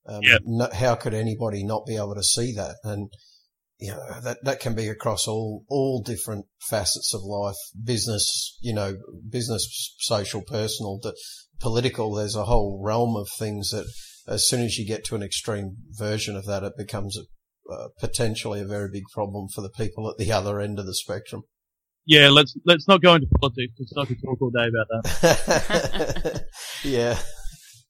um, yeah. no, how could anybody not be able to see that? And you know that that can be across all all different facets of life, business, you know, business, social, personal, political. There's a whole realm of things that as soon as you get to an extreme version of that, it becomes uh, potentially a very big problem for the people at the other end of the spectrum. Yeah, let's let's not go into politics. It's not to talk all day about that. yeah.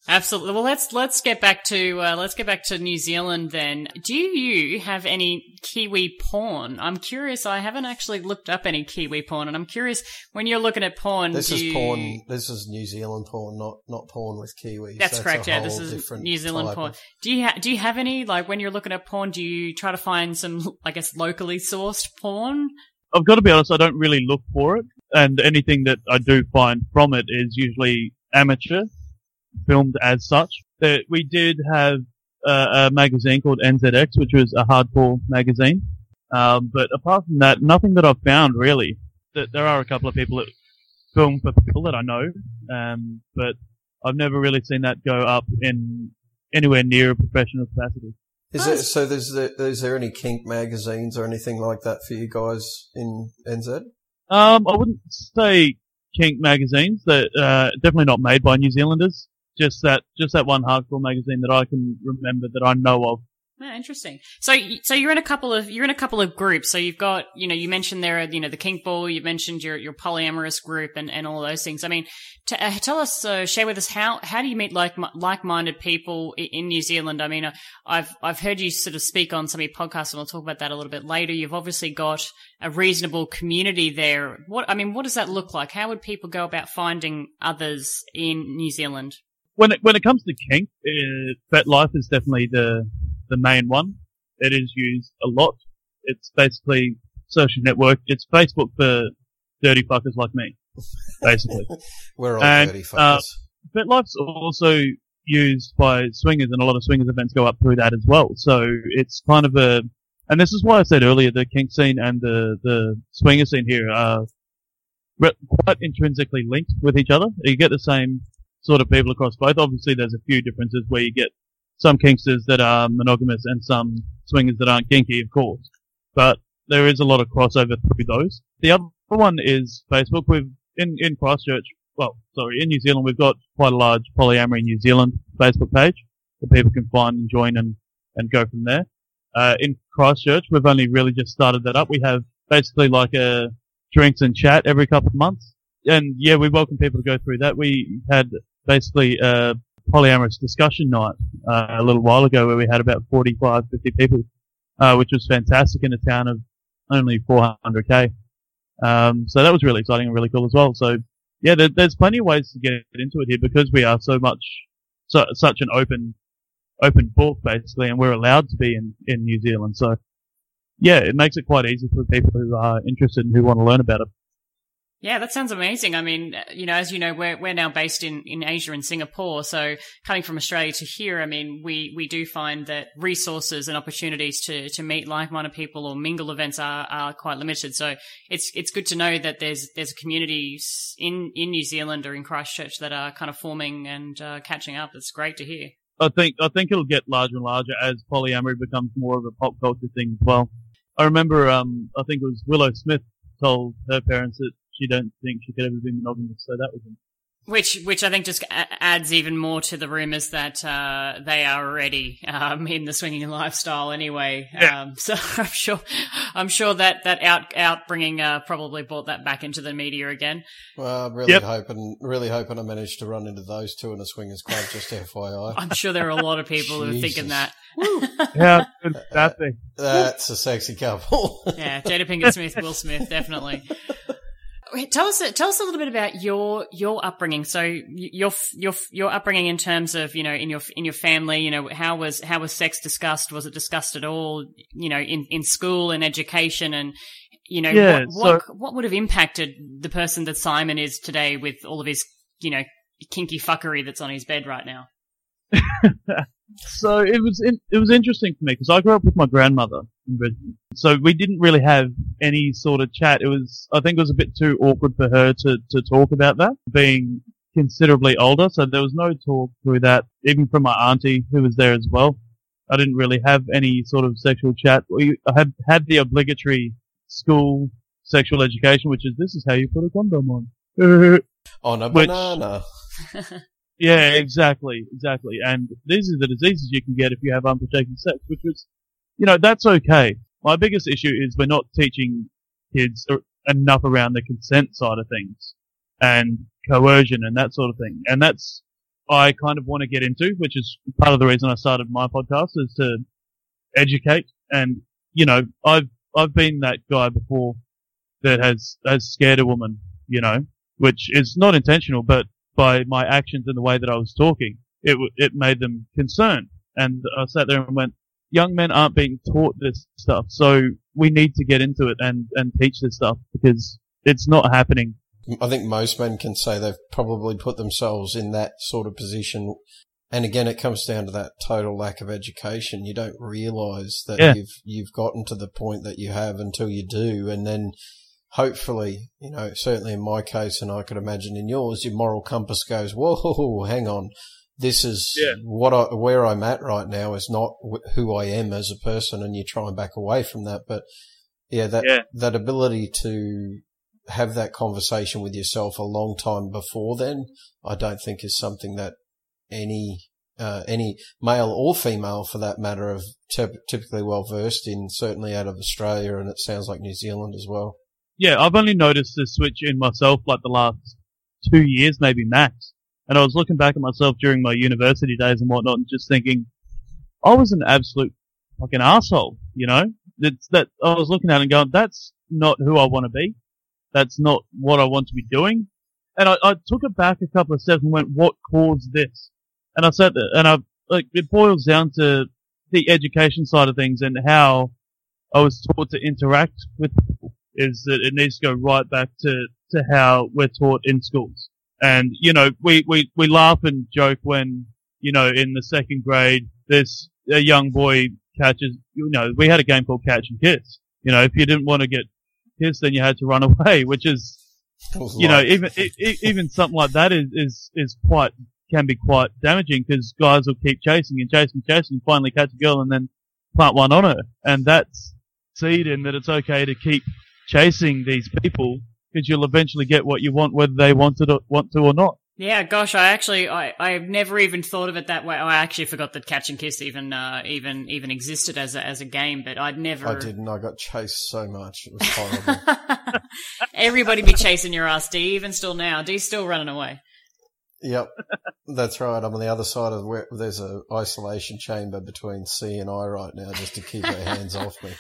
Absolutely. Well, let's let's get back to uh, let's get back to New Zealand then. Do you have any Kiwi porn? I'm curious. I haven't actually looked up any Kiwi porn, and I'm curious when you're looking at porn. This do is you- porn. This is New Zealand porn, not not porn with Kiwis. That's, a correct. Yeah, this is different New Zealand porn. of- Do you ha- do you have any like when you're looking at porn? Do you try to find some, I guess, locally sourced porn? I've got to be honest. I don't really look for it, and anything that I do find from it is usually amateur, filmed as such. There, we did have uh, a magazine called NZX, which was a hardcore magazine. Um, but apart from that, nothing that I've found really. That there are a couple of people that film for people that I know, um, but I've never really seen that go up in anywhere near a professional capacity. Is it so? There's the, is there any kink magazines or anything like that for you guys in NZ? Um, I wouldn't say kink magazines. That uh, definitely not made by New Zealanders. Just that, just that one hardcore magazine that I can remember that I know of. Yeah, interesting. So, so you're in a couple of you're in a couple of groups. So you've got you know you mentioned there you know the kink ball. You mentioned your your polyamorous group and, and all those things. I mean, t- uh, tell us, uh, share with us how how do you meet like like minded people in New Zealand? I mean, uh, I've I've heard you sort of speak on some of your podcasts, and we'll talk about that a little bit later. You've obviously got a reasonable community there. What I mean, what does that look like? How would people go about finding others in New Zealand? When it when it comes to kink, uh, FetLife is definitely the the main one. It is used a lot. It's basically social network. It's Facebook for dirty fuckers like me, basically. We're all And, dirty uh, fuckers. FetLife's also used by swingers, and a lot of swingers events go up through that as well. So it's kind of a, and this is why I said earlier, the kink scene and the the swinger scene here are re- quite intrinsically linked with each other. You get the same sort of people across both. Obviously, there's a few differences where you get some kinksters that are monogamous and some swingers that aren't kinky, of course. But there is a lot of crossover through those. The other one is Facebook. We've in in Christchurch well, sorry, in New Zealand, we've got quite a large polyamory New Zealand Facebook page that people can find and join and, and go from there. Uh, in Christchurch, we've only really just started that up. We have basically like a drinks and chat every couple of months. And yeah, we welcome people to go through that. We had basically a polyamorous discussion night uh, a little while ago where we had about 45, 50 people, uh, which was fantastic in a town of only 400k. Um, so that was really exciting and really cool as well. So yeah, there, there's plenty of ways to get into it here because we are so much, so, such an open, open book basically, and we're allowed to be in, in New Zealand. So, yeah, it makes it quite easy for people who are interested and who want to learn about it. Yeah, that sounds amazing. I mean, you know, as you know, we're we're now based in, in Asia and Singapore. So coming from Australia to here, I mean, we, we do find that resources and opportunities to, to meet like minded people or mingle events are, are quite limited. So it's it's good to know that there's there's communities in, in New Zealand or in Christchurch that are kind of forming and uh, catching up. It's great to hear. I think I think it'll get larger and larger as polyamory becomes more of a pop culture thing as well. I remember, um, I think it was Willow Smith told her parents that she don't think she could ever be monogamous, so that was Which, which I think just a- adds even more to the rumors that uh, they are already um, in the swinging lifestyle anyway. Yeah. Um, so I'm sure, I'm sure that that out outbringing uh, probably brought that back into the media again. Well, I'm really Yep. hoping, really hoping I managed to run into those two in a swingers club. Just FYI, I'm sure there are a lot of people who are thinking that. yeah, good that thing. that's a sexy couple. Yeah, Jada Pinkett Smith, Will Smith, definitely. Tell us, tell us a little bit about your your upbringing. So your your your upbringing in terms of you know in your in your family, you know how was how was sex discussed? Was it discussed at all? You know, in in school and education, and you know Yeah, what what, what would have impacted the person that Simon is today with all of his you know kinky fuckery that's on his bed right now? So it was in, it was interesting for me because I grew up with my grandmother in Brisbane. So we didn't really have any sort of chat. It was I think it was a bit too awkward for her to to talk about that, being considerably older. So there was no talk through that, even from my auntie who was there as well. I didn't really have any sort of sexual chat. We I had had the obligatory school sexual education, which is this is how you put a condom on. On a Which- banana. Yeah, exactly, exactly. And these are the diseases you can get if you have unprotected sex, which was you know, that's okay. My biggest issue is we're not teaching kids er, enough around the consent side of things and coercion and that sort of thing. And that's, I kind of want to get into, which is part of the reason I started my podcast is to educate. And, you know, I've, I've been that guy before that has, has scared a woman, you know, which is not intentional, but by my actions and the way that I was talking, it, w- it made them concerned. And I sat there and went, young men aren't being taught this stuff. So we need to get into it and, and teach this stuff because it's not happening. I think most men can say they've probably put themselves in that sort of position. And again, it comes down to that total lack of education. You don't realize that Yeah. you've, you've gotten to the point that you have until you do. And then hopefully, you know, certainly in my case, and I could imagine in yours, your moral compass goes, whoa, hang on. This is Yeah. what I, where I'm at right now is not who I am as a person. And you try and back away from that. But yeah, that, Yeah. that ability to have that conversation with yourself a long time before then, I don't think is something that any uh, any male or female, for that matter, of typ- typically well versed in. Certainly out of Australia, and it sounds like New Zealand as well. Yeah, I've only noticed this switch in myself like the last two years, maybe max. And I was looking back at myself during my university days and whatnot and just thinking, I was an absolute fucking asshole, you know? It's that I was looking at it and going, that's not who I want to be. That's not what I want to be doing. And I, I took it back a couple of steps and went, what caused this? And I said that, and I, like, it boils down to the education side of things and how I was taught to interact with is that it needs to go right back to, to how we're taught in schools. And, you know, we, we, we laugh and joke when, you know, in the second grade, there's a young boy catches, you know, we had a game called Catch and Kiss. You know, if you didn't want to get kissed, then you had to run away, which is, you know, even, even something like that is, is, is quite, can be quite damaging because guys will keep chasing and chasing and chasing and finally catch a girl and then plant one on her. And that's seed in that it's okay to keep chasing these people because you'll eventually get what you want whether they want to, want to or not. Yeah, gosh, I actually, I, I've never even thought of it that way. I actually forgot that Catch and Kiss even, uh, even, even existed as a, as a game, but I'd never. I didn't. I got chased so much; it was horrible. Everybody be chasing your ass, D, even still now. D's still running away. yep, that's right. I'm on the other side of where there's a isolation chamber between C and I right now, just to keep her hands off me.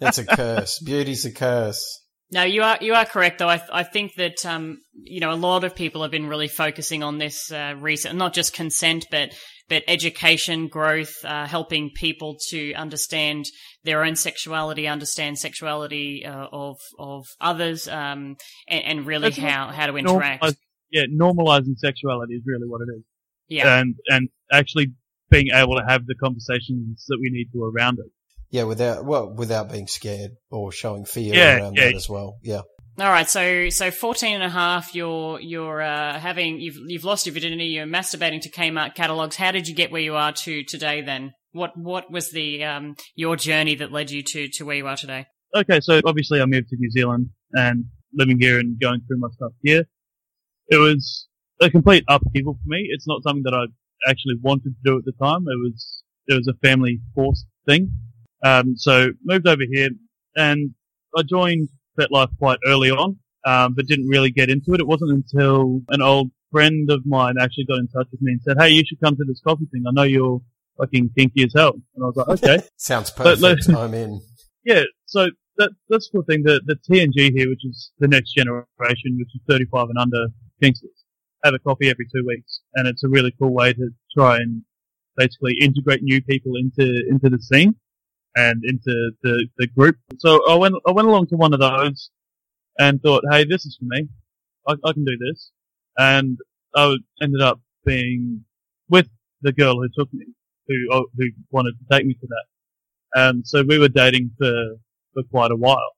It's a curse. Beauty's a curse. No, you are you are correct though. I th- I think that um you know a lot of people have been really focusing on this uh, recent, not just consent, but but education, growth, uh, helping people to understand their own sexuality, understand sexuality uh, of of others, um, and, and really That's how how to interact. Normalize- yeah, normalizing sexuality is really what it is. Yeah, And, and actually being able to have the conversations that we need to around it. Yeah, without well, without being scared or showing fear Yeah, around yeah. that as well. Yeah. All right, so so 14 and a half, you're you're uh, having you've you've lost your virginity, you're masturbating to Kmart catalogs. How did you get where you are to today then? What what was the um your journey that led you to to where you are today? Okay, so obviously I moved to New Zealand and living here and going through my stuff here. It was a complete upheaval for me. It's not something that I actually wanted to do at the time. It was it was a family forced thing. Um, so moved over here and I joined FetLife quite early on, um, but didn't really get into it. It wasn't until an old friend of mine actually got in touch with me and said, "Hey, you should come to this coffee thing. I know you're fucking kinky as hell." And I was like, "Okay." Sounds But perfect. let- I'm in. Yeah, so that that's the cool thing. The the TNG here, which is the next generation, which is 35 and under kinksters, have a coffee every two weeks, and it's a really cool way to try and basically integrate new people into into the scene and into the the group. So I went I went along to one of those and thought, hey, this is for me. I, I can do this, and I ended up being with the girl who took me, who who wanted to take me to that. Um, so we were dating for, for quite a while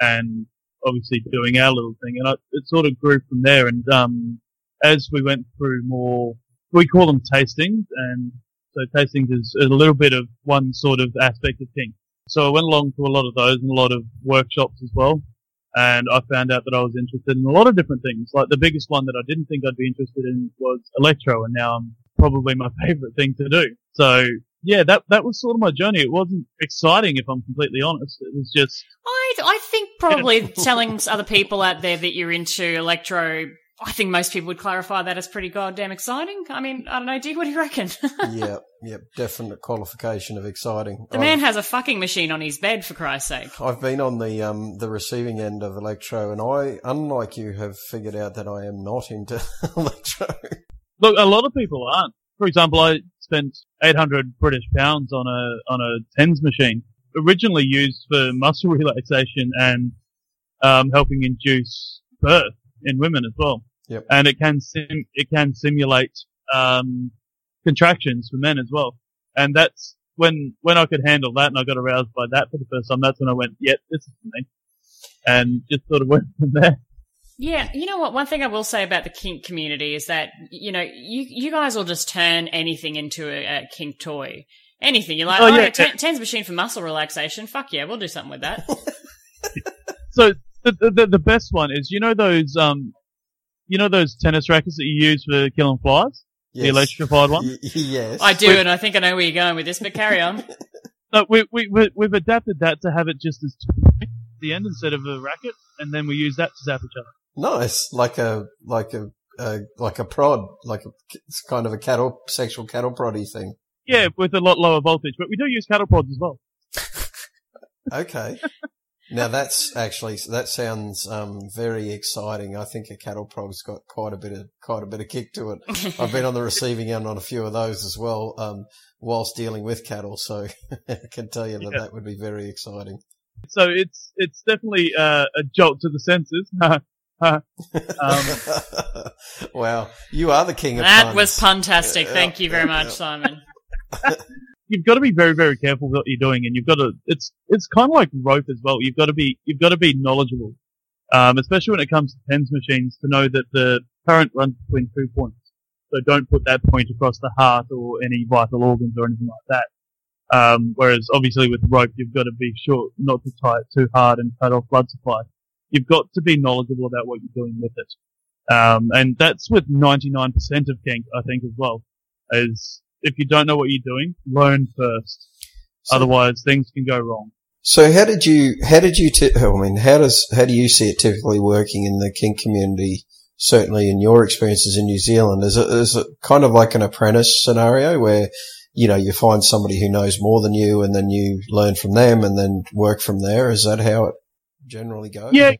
and obviously doing our little thing. And I, it sort of grew from there. And, um, as we went through more, we call them tastings. And so tastings is a little bit of one sort of aspect of things. So I went along to a lot of those and a lot of workshops as well. And I found out that I was interested in a lot of different things. Like the biggest one that I didn't think I'd be interested in was electro. And now I'm probably my favorite thing to do. So yeah, that that was sort of my journey. It wasn't exciting, if I'm completely honest. It was just I, I think probably telling other people out there that you're into electro, I think most people would clarify that as pretty goddamn exciting. I mean, I don't know, Dick, what do you reckon? yeah, yeah, definite qualification of exciting. the man has a fucking machine on his bed, for Christ's sake. I've been on the um, the receiving end of electro, and I, unlike you, have figured out that I am not into electro. look. A lot of people aren't. For example, I spent 800 British pounds on a on a tens machine, originally used for muscle relaxation and um, helping induce birth in women as well. Yep. And it can sim- it can simulate um, contractions for men as well. And that's when when I could handle that, and I got aroused by that for the first time. That's when I went, "Yep, this is for me," and just sort of went from there. Yeah, you know what? One thing I will say about the kink community is that you know you you guys will just turn anything into a, a kink toy. Anything you're like, Oh, oh, yeah. yeah, ten, TENS machine for muscle relaxation. Fuck yeah, we'll do something with that. So the, the the best one is you know those um you know those tennis rackets that you use for killing flies, the electrified one. Y- yes. I do, Wait. and I think I know where you're going with this, but carry on. No, we we we- we've adapted that to have it just as at the end instead of a racket, and then we use that to zap each other. Nice, like a like a, a like a prod, like a, it's kind of a cattle sexual cattle proddy thing. Yeah, with a lot lower voltage, but we do use cattle prods as well. Okay. Now that's actually that sounds um, very exciting. I think a cattle prod's got quite a bit of quite a bit of kick to it. I've been on the receiving end on a few of those as well, um, whilst dealing with cattle, so I can tell you that Yeah. that would be very exciting. So it's it's definitely uh, a jolt to the senses. um, wow, you are the king of that puns. was puntastic. Thank you very much. Simon. You've got to be very very careful what you're doing, and you've got to. It's it's kind of like rope as well. You've got to be you've got to be knowledgeable, um, especially when it comes to TENS machines, to know that the current runs between two points. So don't put that point across the heart or any vital organs or anything like that. Um, whereas obviously with rope, you've got to be sure not to tie it too hard and cut off blood supply. You've got to be knowledgeable about what you're doing with it. Um, and that's with 99% of kink, I think, as well. Is if you don't know what you're doing, learn first. So- Otherwise, things can go wrong. So how did you, how did you, t- I mean, how does, how do you see it typically working in the kink community? Certainly in your experiences in New Zealand, is it, is it kind of like an apprentice scenario where, you know, you find somebody who knows more than you and then you learn from them and then work from there? Is that how it generally goes? Yeah,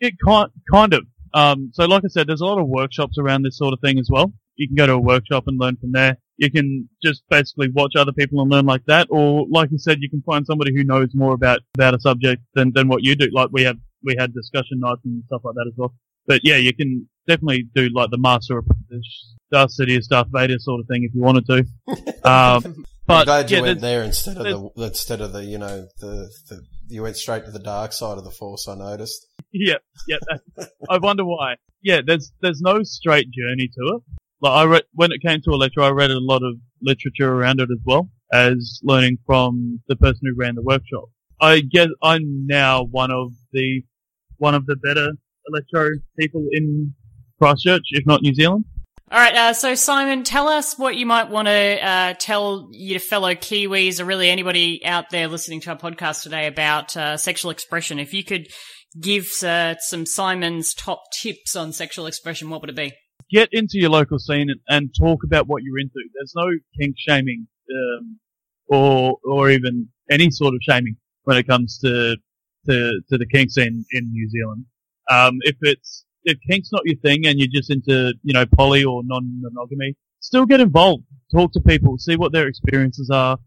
it kind kind of. Um, so like I said, there's a lot of workshops around this sort of thing as well. You can go to a workshop and learn from there. You can just basically watch other people and learn like that, or like you said, you can find somebody who knows more about about a subject than than what you do. Like we have we had discussion nights and stuff like that as well. But yeah, you can definitely do like the master apprentice, Darth Sidious, Darth Vader sort of thing if you wanted to. Um, I'm but glad you yeah, went there instead of the, instead of the, you know, the, the, you went straight to the dark side of the force, I noticed. yeah, yeah. I wonder why. Yeah, there's there's no straight journey to it. Like I read when it came to electro, I read a lot of literature around it as well as learning from the person who ran the workshop. I guess I'm now one of the one of the better electro people in Christchurch, if not New Zealand. All right, uh, so Simon, tell us what you might want to uh, tell your fellow Kiwis or really anybody out there listening to our podcast today about uh, sexual expression. If you could give uh, some Simon's top tips on sexual expression, what would it be? Get into your local scene and, and talk about what you're into. There's no kink shaming um, or or even any sort of shaming when it comes to to, to the kink scene in New Zealand. Um, if it's if kink's not your thing and you're just into you know poly or non-monogamy, still get involved. Talk to people, see what their experiences are,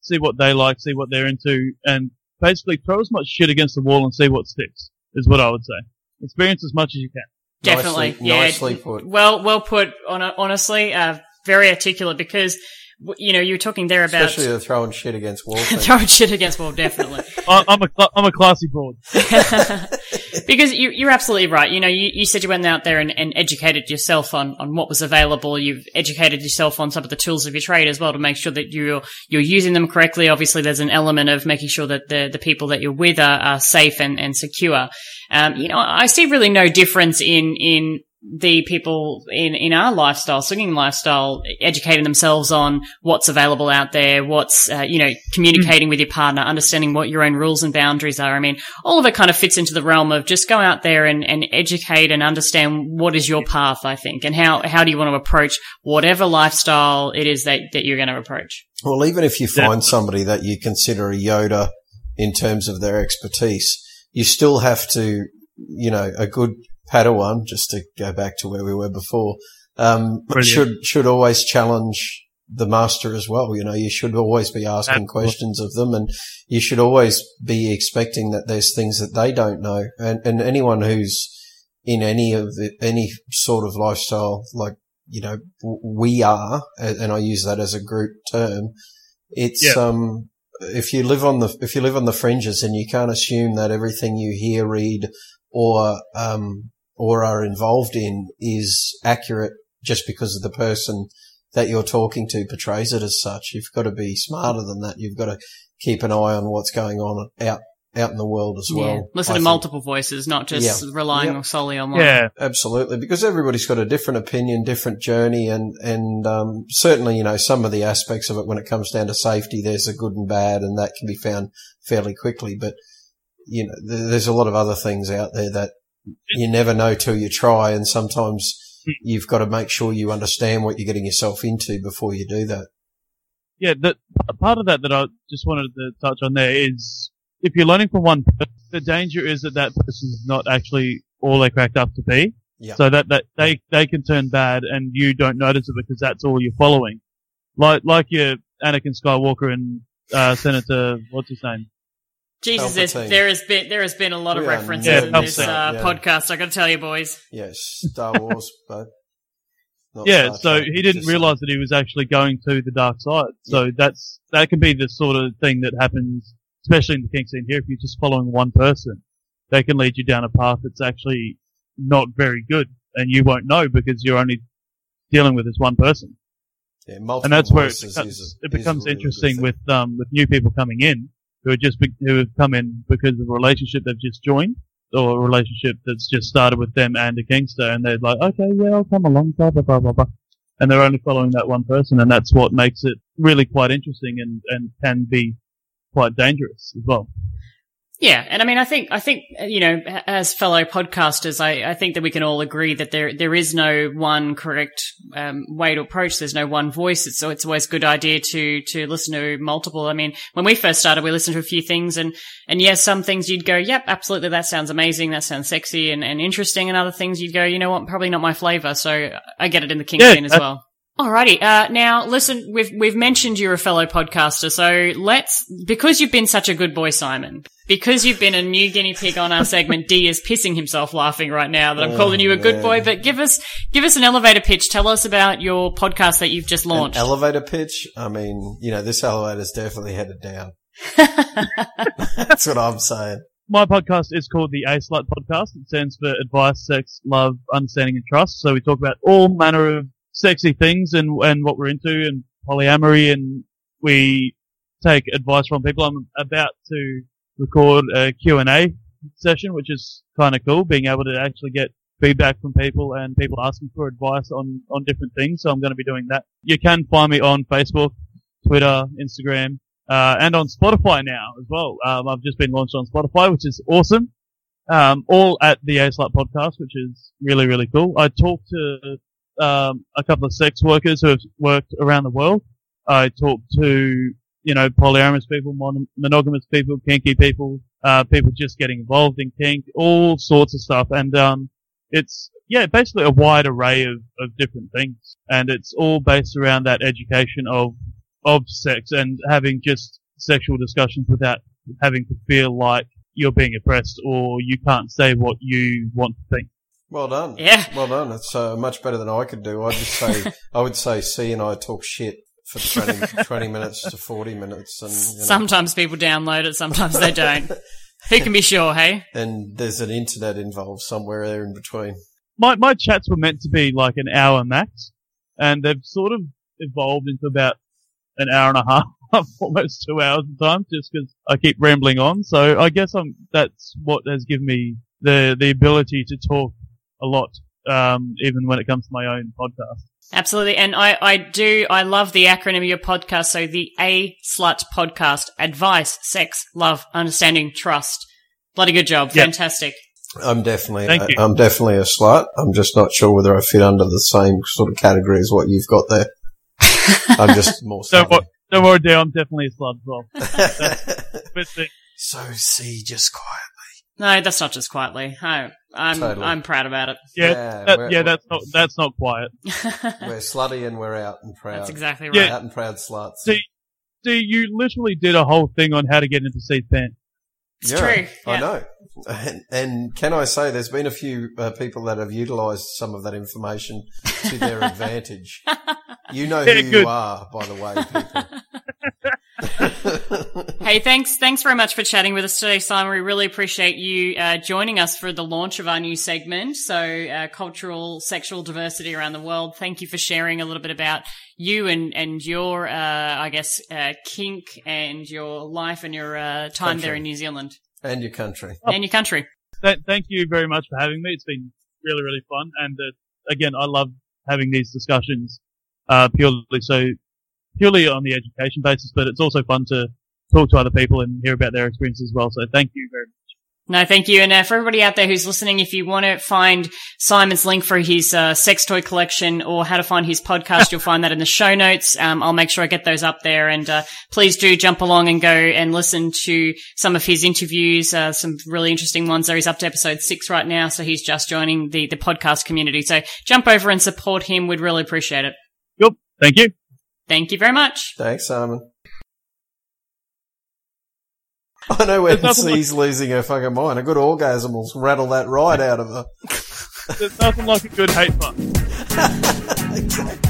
see what they like, see what they're into, and basically throw as much shit against the wall and see what sticks. Is what I would say. Experience as much as you can. Definitely, Nicely- yeah. nicely put. Well, well put. On honestly, uh, very articulate because you know you're talking there about Especially the throwing shit against wall throwing shit against wall. Definitely. I, I'm a cla- I'm a classy broad. because you, you're absolutely right. You know, you, you said you went out there and, and educated yourself on, on what was available. You've educated yourself on some of the tools of your trade as well to make sure that you're you're using them correctly. Obviously, there's an element of making sure that the the people that you're with are, are safe and, and secure. Um, you know, I see really no difference in in the people in, in our lifestyle, swinging lifestyle, educating themselves on what's available out there, what's, uh, you know, communicating with your partner, understanding what your own rules and boundaries are. I mean, all of it kind of fits into the realm of just go out there and, and educate and understand what is your path, I think, and how, how do you want to approach whatever lifestyle it is that, that you're going to approach. Well, even if you find somebody that you consider a Yoda in terms of their expertise, you still have to, you know, a good Padawan, just to go back to where we were before, um, should, should always challenge the master as well. You know, you should always be asking Absolutely. questions of them and you should always be expecting that there's things that they don't know. And, and anyone who's in any of the, any sort of lifestyle, like, you know, we are, and I use that as a group term. It's, Yeah. um, if you live on the, if you live on the fringes and you can't assume that everything you hear, read, or, um, or are involved in is accurate just because of the person that you're talking to portrays it as such. You've got to be smarter than that. You've got to keep an eye on what's going on out, out in the world as well. Listen I to think. multiple voices, not just Yeah. relying Yeah. solely on one. Yeah, Absolutely, because everybody's got a different opinion, different journey, and and um, certainly, you know, some of the aspects of it when it comes down to safety, there's a good and bad, and that can be found fairly quickly. But you know, th- there's a lot of other things out there that you never know till you try, and sometimes you've got to make sure you understand what you're getting yourself into before you do that. yeah. The part of that that I just wanted to touch on there is if you're learning from one person, the danger is that that person is not actually all they're cracked up to be. Yeah. So that, that they, they can turn bad and you don't notice it because that's all you're following. Like, like your Anakin Skywalker and, uh, Senator, what's his name? Jesus, there's, there has been there has been a lot of We are references Yeah, in this uh, yeah. podcast. I got to tell you, boys. Yes, Star Wars, but not Yeah, Star so Trek, he didn't realize that he was actually going to the dark side. So that's, that can be the sort of thing that happens, especially in the kink scene here, if you're just following one person. They can lead you down a path that's actually not very good, and you won't know because you're only dealing with this one person. Yeah, multiple and that's where it becomes, is- it is a becomes really interesting with um with new people coming in who are just who have come in because of a relationship they've just joined or a relationship that's just started with them and a kinkster and they're like okay yeah I'll come along blah blah blah blah blah and they're only following that one person and that's what makes it really quite interesting and and can be quite dangerous as well. Yeah, and I mean, I think, I think, uh, you know, as fellow podcasters, I, I think that we can all agree that there, there is no one correct um, way to approach. There's no one voice. It's, so it's always a good idea to to listen to multiple. I mean, when we first started, we listened to a few things, and and yes, some things you'd go, yep, absolutely, that sounds amazing, that sounds sexy and, and interesting, and other things you'd go, you know what, probably not my flavor. So I get it in the kink Yeah, scene as that- well. Alrighty. Uh, now listen, we've, we've mentioned you're a fellow podcaster. So let's, because you've been such a good boy, Simon, because you've been a new guinea pig on our segment, D is pissing himself laughing right now that I'm Oh, calling you a good man. boy, but give us, give us an elevator pitch. Tell us about your podcast that you've just An launched. elevator pitch. I mean, you know, this elevator's definitely headed down. That's what I'm saying. My podcast is called the A Slut Podcast. It stands for Advice, Sex, Love, Understanding, and Trust. So we talk about all manner of sexy things and and what we're into and polyamory, and we take advice from people. I'm about to record a Q and A session, which is kind of cool, being able to actually get feedback from people and people asking for advice on on different things. So I'm going to be doing that. You can find me on Facebook, Twitter, Instagram, uh, and on Spotify now as well. Um, I've just been launched on Spotify, which is awesome. Um, all at the A podcast, which is really, really cool. I talked to, um, a couple of sex workers who have worked around the world. I talked to, you know, polyamorous people, mon- monogamous people, kinky people, uh, people just getting involved in kink, all sorts of stuff. And, um, it's, yeah, basically a wide array of, of different things. And it's all based around that education of of sex and having just sexual discussions without having to feel like you're being oppressed or you can't say what you want to think. Well done. Yeah. Well done. It's uh, much better than I could do. I'd just say, I would say C and I talk shit for 20, 20 minutes to 40 minutes. And, you know, sometimes people download it, sometimes they don't. Who can be sure, hey? and there's an internet involved somewhere there in between. My, my chats were meant to be like an hour max and they've sort of evolved into about an hour and a half, almost two hours at times just because I keep rambling on. So I guess I'm, that's what has given me the, the ability to talk a lot um, even when it comes to my own podcast. Absolutely. And I, I do, I love the acronym of your podcast. So the A Slut podcast, advice, sex, love, understanding, trust. Bloody good job. Yep. Fantastic. I'm definitely, Thank you. I'm definitely a slut. I'm just not sure whether I fit under the same sort of category as what you've got there. I'm just more Don't, slutty. wor- don't worry, Dale, I'm definitely a slut as well. So see, just quiet. No, that's not just quietly. I, I'm, Totally. I'm proud about it. yeah, Yeah, that- yeah, that's not that's not quiet. We're slutty and we're out and proud. That's exactly right. Yeah. Out and proud sluts. See, See, you literally did a whole thing on how to get into Steve's pants. It's Yeah, true. I Yeah. know. And, and can I say, there's been a few uh, people that have utilised some of that information to their advantage. You know who Yeah, you are, by the way, people. Hey, thanks, thanks very much for chatting with us today, Simon. We really appreciate you uh, joining us for the launch of our new segment. So, uh, cultural, sexual diversity around the world. Thank you for sharing a little bit about you and and your, uh, I guess, uh, kink and your life and your uh, time there in New Zealand and your country. and your country. Th- thank you very much for having me. It's been really, really fun. And uh, again, I love having these discussions uh, purely so purely on the education basis, but it's also fun to talk to other people and hear about their experiences as well. So thank you very much. No, thank you. And uh, for everybody out there who's listening, if you want to find Simon's link for his uh, sex toy collection or how to find his podcast, you'll find that in the show notes. Um, I'll make sure I get those up there. And uh, please do jump along and go and listen to some of his interviews. Uh, some really interesting ones. There, he's up to episode six right now, so he's just joining the the podcast community. So jump over and support him. We'd really appreciate it. Yep. Thank you. Thank you very much. Thanks, Simon. I know when There's nothing C's losing her fucking mind. A good orgasm will rattle that right out of her. There's nothing like a good hate fun. exactly.